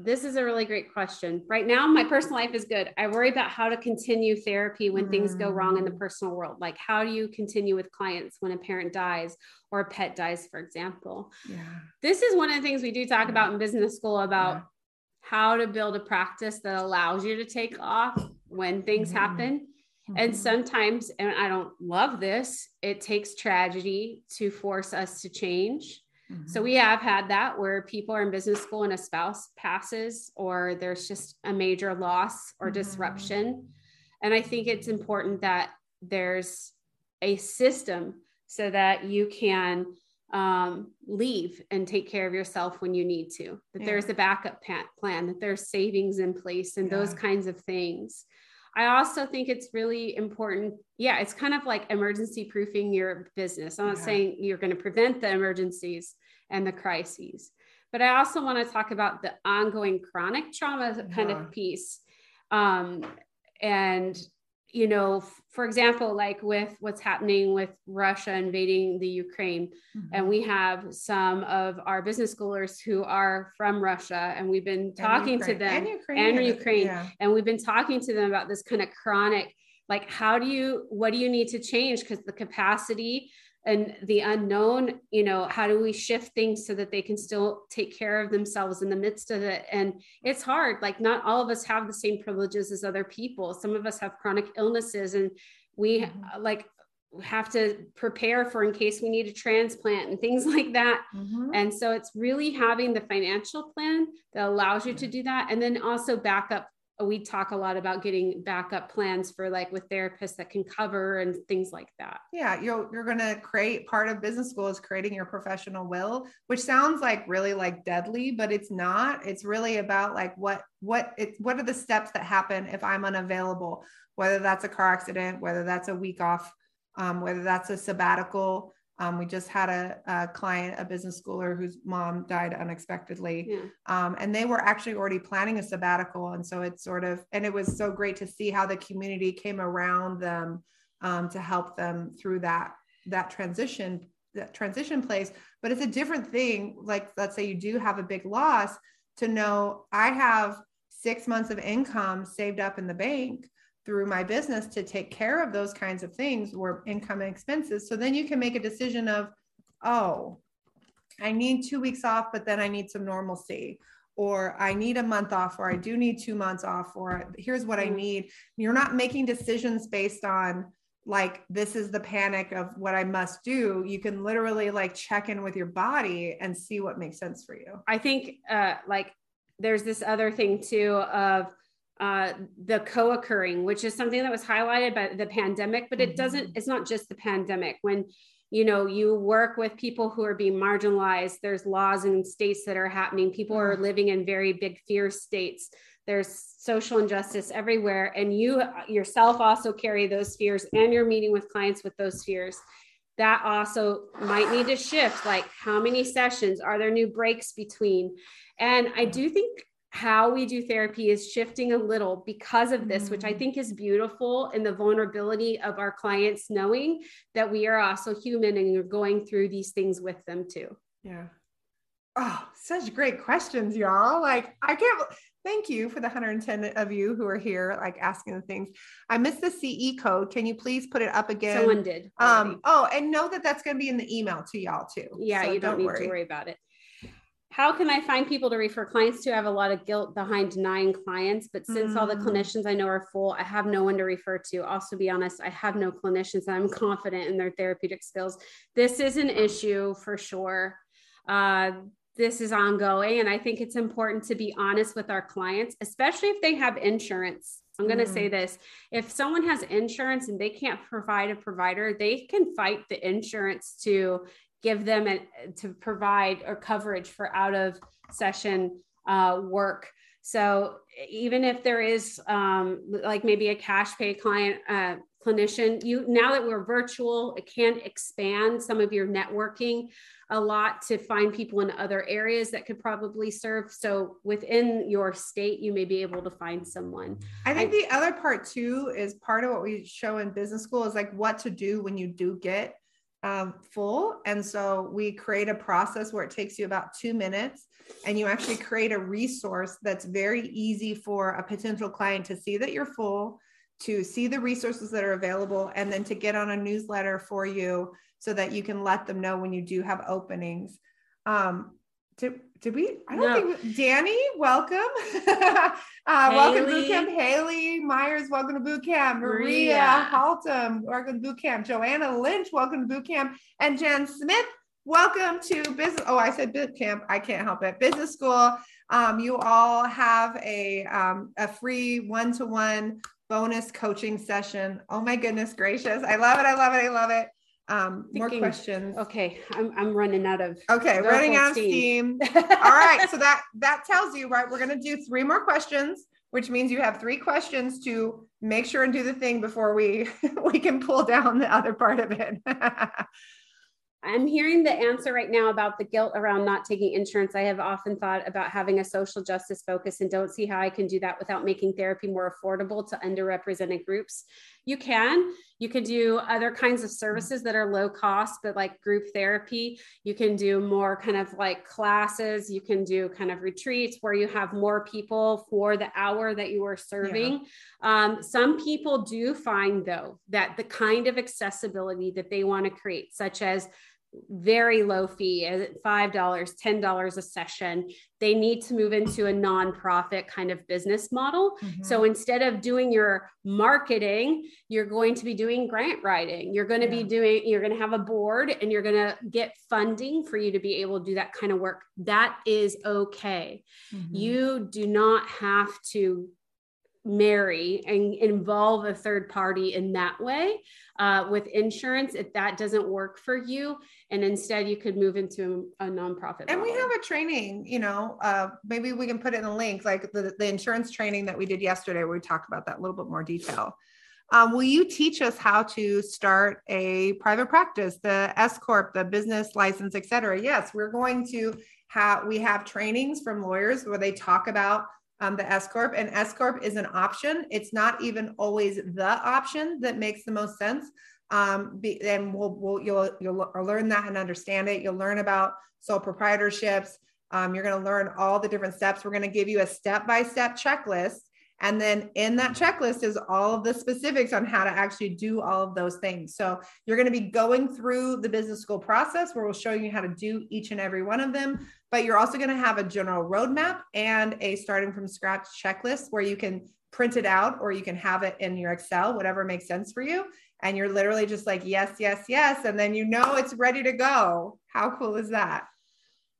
This is a really great question. Right now, my personal life is good. I worry about how to continue therapy when things go wrong in the Mm. personal world. Like, how do you continue with clients when a parent dies or a pet dies, for example? Yeah. This is one of the things we do talk about in business school about Yeah. how to build a practice that allows you to take off when things Mhm. happen. And Mhm. sometimes, and I don't love this, it takes tragedy to force us to change. So Mhm. we have had that where people are in business school and a spouse passes, or there's just a major loss or Mhm. disruption. And I think it's important that there's a system so that you can um, leave and take care of yourself when you need to, that Yeah. there's a backup plan, that there's savings in place, and those kinds of things. I also think it's really important. Yeah, it's kind of like emergency proofing your business. I'm not Yeah. saying you're going to prevent the emergencies and the crises, but I also want to talk about the ongoing chronic trauma kind of piece. Um, and you know, for example, like with what's happening with Russia invading the Ukraine, mm-hmm. and we have some of our business schoolers who are from Russia, and we've been talking to them and Ukraine, and, Ukraine yeah. and we've been talking to them about this kind of chronic, like, how do you, what do you need to change? Because the capacity and the unknown you know how do we shift things so that they can still take care of themselves in the midst of it and it's hard like not all of us have the same privileges as other people some of us have chronic illnesses and we mm-hmm. like have to prepare for in case we need a transplant and things like that. Mm-hmm. And so it's really having the financial plan that allows you to do that. And then also backup we talk a lot about getting backup plans for like with therapists that can cover and things like that. Yeah, you're you're going to create part of business school is creating your professional will, which sounds like really like deadly, but it's not. It's really about like what what it what are the steps that happen if I'm unavailable, whether that's a car accident, whether that's a week off, um, whether that's a sabbatical, um, we just had a, a, client, a business schooler whose mom died unexpectedly. Yeah. Um, and they were actually already planning a sabbatical. And so it's sort of, and it was so great to see how the community came around them um, to help them through that, that transition, that transition place. But it's a different thing. Like, let's say you do have a big loss to know I have six months of income saved up in the bank through my business to take care of those kinds of things or income and expenses. So then you can make a decision of, oh, I need two weeks off, but then I need some normalcy. Or I need a month off, or I do need two months off, or here's what I mm. need. You're not making decisions based on like this is the panic of what I must do. You can literally like check in with your body and see what makes sense for you. I think uh like there's this other thing too of uh, the co-occurring, which is something that was highlighted by the pandemic, but it doesn't, mm-hmm. it's not just the pandemic. When you know you work with people who are being marginalized, there's laws in states that are happening. People are mm-hmm. living in very big fear states. There's social injustice everywhere. And you yourself also carry those fears and you're meeting with clients with those fears that also might need to shift like how many sessions are there new breaks between and i do think how we do therapy is shifting a little because of this, which I mm. think is beautiful and the vulnerability of our clients knowing that we are also human and you're going through these things with them too. Yeah. Oh, such great questions, y'all. Like, I can't thank you for the 110 of you who are here, like asking the things. I missed the CE code. Can you please put it up again? Someone did. Already. Um, oh, and know that that's going to be in the email to y'all too. Yeah, so you don't, don't need worry. to worry about it how can I find people to refer clients to? I have a lot of guilt behind denying clients, but since mm. all the mm. clinicians I know are full, I have no one to refer to. Also, be honest, I have no clinicians I'm confident in their therapeutic skills. This is an issue for sure. Uh, this is ongoing, and I think it's important to be honest with our clients, especially if they have insurance. I'm going to mm. say this if someone has insurance and they can't provide a provider, they can fight the insurance to give them a, to provide or coverage for out of session uh, work. So even if there is um, like maybe a cash pay client uh, clinician, you now that we're virtual, it can expand some of your networking a lot to find people in other areas that could probably serve. So within your state, you may be able to find someone. I think I, the other part too is part of what we show in business school is like what to do when you do get um, full. And so we create a process where it takes you about two minutes and you actually create a resource that's very easy for a potential client to see that you're full, to see the resources that are available, and then to get on a newsletter for you so that you can let them know when you do have openings. Um, did, did we? I don't no. think Danny, welcome. uh, welcome to boot camp. Haley Myers, welcome to boot camp. Maria, Maria Haltom, welcome to boot camp. Joanna Lynch, welcome to boot camp. And Jen Smith, welcome to business. Oh, I said boot camp. I can't help it. Business school. Um, you all have a um, a free one to one bonus coaching session. Oh my goodness gracious! I love it. I love it. I love it. Um, more questions. Okay, I'm, I'm running out of. Okay, running out of steam. steam. All right, so that that tells you right. We're gonna do three more questions, which means you have three questions to make sure and do the thing before we we can pull down the other part of it. I'm hearing the answer right now about the guilt around not taking insurance. I have often thought about having a social justice focus and don't see how I can do that without making therapy more affordable to underrepresented groups. You can. You can do other kinds of services that are low cost, but like group therapy. You can do more kind of like classes. You can do kind of retreats where you have more people for the hour that you are serving. Yeah. Um, some people do find, though, that the kind of accessibility that they want to create, such as very low fee at $5, $10 a session. They need to move into a nonprofit kind of business model. Mm-hmm. So instead of doing your marketing, you're going to be doing grant writing. You're going to yeah. be doing, you're going to have a board and you're going to get funding for you to be able to do that kind of work. That is okay. Mm-hmm. You do not have to marry and involve a third party in that way uh, with insurance if that doesn't work for you and instead you could move into a, nonprofit and model. we have a training you know uh, maybe we can put it in a link like the, the insurance training that we did yesterday where we talked about that a little bit more detail um, will you teach us how to start a private practice the s corp the business license et cetera yes we're going to have we have trainings from lawyers where they talk about um, the S corp, and S corp is an option. It's not even always the option that makes the most sense. Um, be, and we'll, we'll you'll you'll learn that and understand it. You'll learn about sole proprietorships. Um, you're going to learn all the different steps. We're going to give you a step by step checklist and then in that checklist is all of the specifics on how to actually do all of those things. So you're going to be going through the business school process where we'll show you how to do each and every one of them. But you're also going to have a general roadmap and a starting from scratch checklist where you can print it out or you can have it in your Excel, whatever makes sense for you. And you're literally just like, yes, yes, yes. And then you know it's ready to go. How cool is that?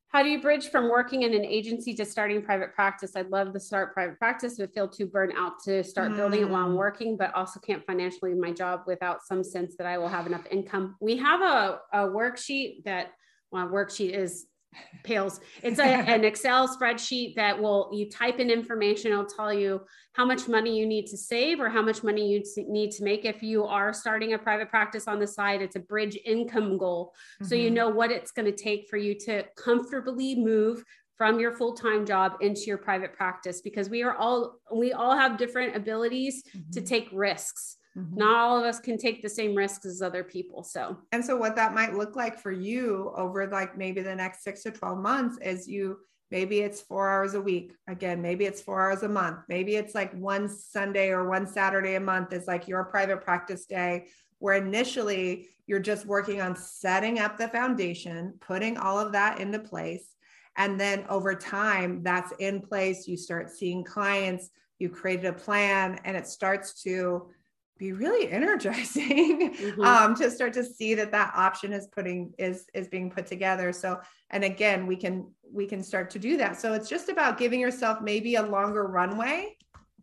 How do you bridge from working in an agency to starting private practice? I'd love to start private practice, but feel too burnt out to start mm. building it while I'm mm. working, but also can't financially my job without some sense that I will have enough income. We have a, a worksheet that well, worksheet is pales. It's a, an Excel spreadsheet that will, you type in information, it'll tell you how much money you need to save or how much money you need to make if you are starting a private practice on the side. It's a bridge income goal. Mm-hmm. So you mm-hmm. know what it's going to take for you to comfortably move from your full-time job into your private practice because we are all we all have different abilities mm-hmm. to take risks Mm-hmm. Not all of us can take the same risks as other people. So, and so what that might look like for you over like maybe the next six to 12 months is you maybe it's four hours a week. Again, maybe it's four hours a month. Maybe it's like one Sunday or one Saturday a month is like your private practice day, where initially you're just working on setting up the foundation, putting all of that into place. And then over time, that's in place. You start seeing clients, you created a plan, and it starts to be really energizing mm-hmm. um, to start to see that that option is putting is is being put together. So and again we can we can start to do that. So it's just about giving yourself maybe a longer runway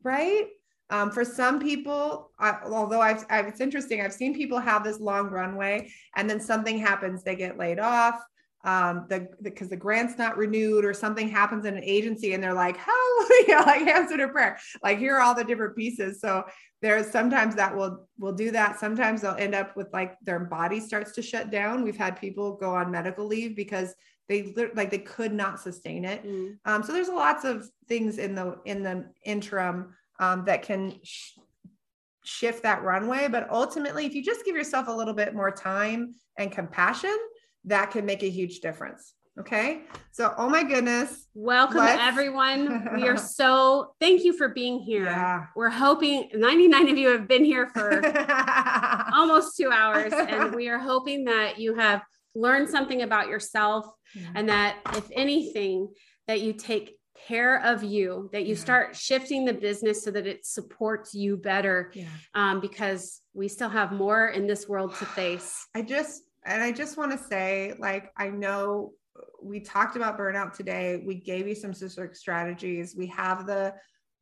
right? Um, for some people I, although I've, I've it's interesting i've seen people have this long runway and then something happens they get laid off um, the because the, the, grant's not renewed or something happens in an agency and they're like, hallelujah, like answer to prayer. Like here are all the different pieces. So there's sometimes that will will do that. Sometimes they'll end up with like their body starts to shut down. We've had people go on medical leave because they like they could not sustain it. Mm. Um, so there's lots of things in the in the interim um, that can sh- shift that runway. But ultimately, if you just give yourself a little bit more time and compassion, that can make a huge difference. Okay. So, oh my goodness. Welcome Let's... everyone. We are so thank you for being here. Yeah. We're hoping 99 of you have been here for almost two hours. And we are hoping that you have learned something about yourself yeah. and that if anything, that you take care of you, that you yeah. start shifting the business so that it supports you better. Yeah. Um, because we still have more in this world to face. I just and I just want to say, like, I know uh, we talked about burnout today. We gave you some specific strategies. We have the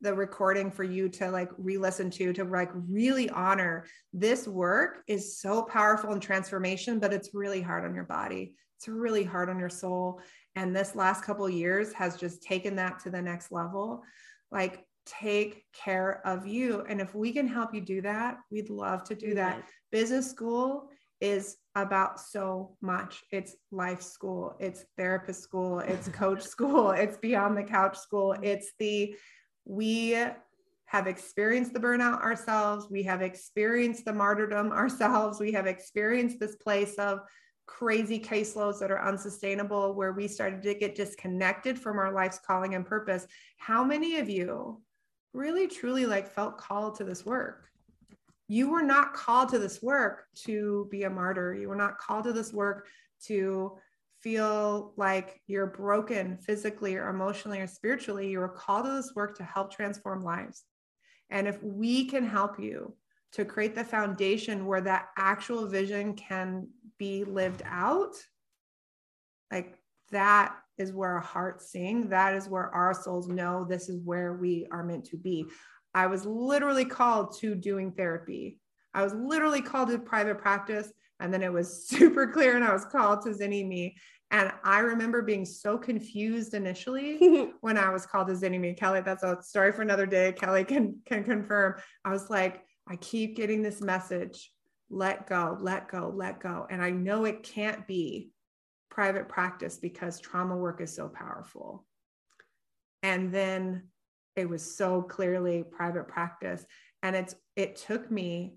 the recording for you to like re-listen to to like really honor. This work is so powerful in transformation but it's really hard on your body. It's really hard on your soul. And this last couple years has just taken that to the next level. Like take care of you. And if we can help you do that we'd love to do that. Business school is about so much. It's life school, it's therapist school, it's coach school, it's beyond the couch school. It's the, we have experienced the burnout ourselves. We have experienced the martyrdom ourselves. We have experienced this place of crazy caseloads that are unsustainable where we started to get disconnected from our life's calling and purpose. How many of you really truly like felt called to this work? You were not called to this work to be a martyr. You were not called to this work to feel like you're broken physically or emotionally or spiritually. You were called to this work to help transform lives. And if we can help you to create the foundation where that actual vision can be lived out, like that is where our hearts sing. That is where our souls know this is where we are meant to be. I was literally called to doing therapy. I was literally called to private practice. And then it was super clear and I was called to Zynnyme. And I remember being so confused initially when I was called to Zynnyme. Kelly, that's a story for another day. Kelly can, can confirm. I was like, I keep getting this message let go, let go, let go. And I know it can't be private practice because trauma work is so powerful. And then it was so clearly private practice. And it's it took me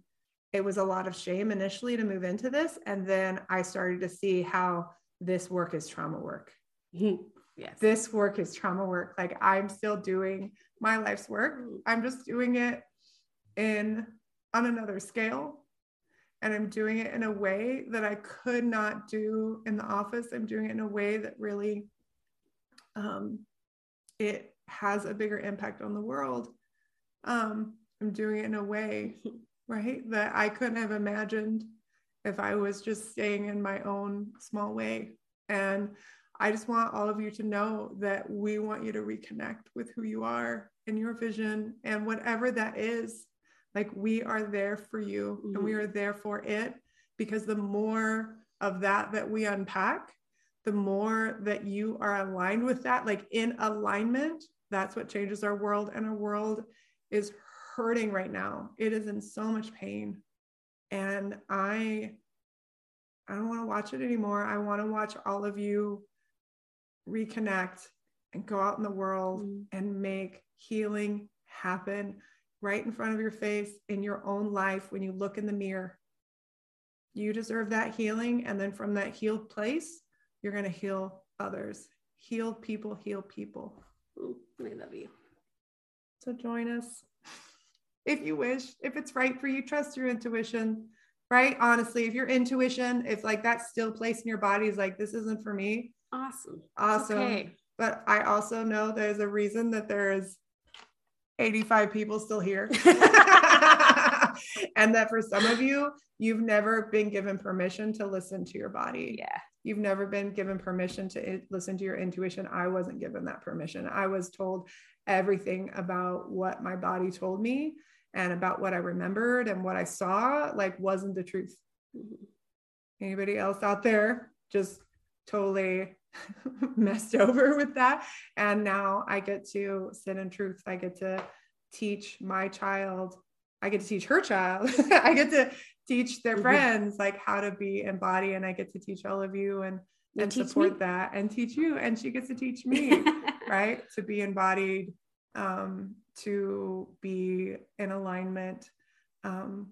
it was a lot of shame initially to move into this. And then i started to see how this work is trauma work. Yes. This work is trauma work. Like i'm still doing my life's work. I'm just doing it in on another scale. And i'm doing it in a way that i could not do in the office. I'm doing it in a way that really um, it has a bigger impact on the world. Um, I'm doing it in a way, right, that I couldn't have imagined if I was just staying in my own small way. And I just want all of you to know that we want you to reconnect with who you are and your vision and whatever that is. Like we are there for you mm-hmm. and we mm-hmm. are there for it because the more of that that we unpack, the more that you are aligned with that, like in alignment, that's what changes our world. And our world is hurting right now. It is in so much pain. And I I don't want to watch it anymore. I want to watch all of you reconnect and go out in the world mm. and make healing happen right in front of your face in your own life when you look in the mirror. You deserve that healing. And then from that healed place, you're going to heal others. Heal people heal people. I love you. So join us if you wish, if it's right for you, trust your intuition, right? Honestly, if your intuition, if like that still place in your body is like, this isn't for me. Awesome. Awesome. Okay. But I also know there's a reason that there's 85 people still here. and that for some of you, you've never been given permission to listen to your body. Yeah. You've never been given permission to listen to your intuition. I wasn't given that permission. I was told everything about what my body told me and about what I remembered and what I saw, like, wasn't the truth. Anybody else out there just totally messed over with that? And now I get to sit in truth. I get to teach my child I get to teach her child. I get to teach their mm-hmm. friends like how to be embodied and i get to teach all of you and and support me. that and teach you and she gets to teach me right to be embodied um, to be in alignment um,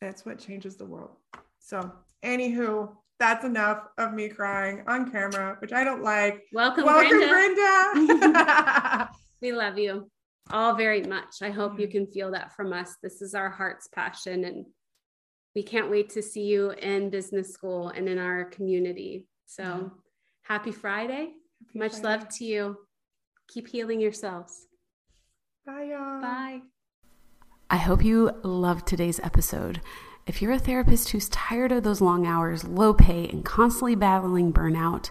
that's what changes the world so anywho that's enough of me crying on camera which i don't like welcome, welcome brenda, brenda. we love you all very much i hope you mm. can feel that from us this is our heart's passion and we can't wait to see you in business school and in our community. So yeah. happy Friday. Happy Much Friday. love to you. Keep healing yourselves. Bye, y'all. Bye. I hope you loved today's episode. If you're a therapist who's tired of those long hours, low pay, and constantly battling burnout,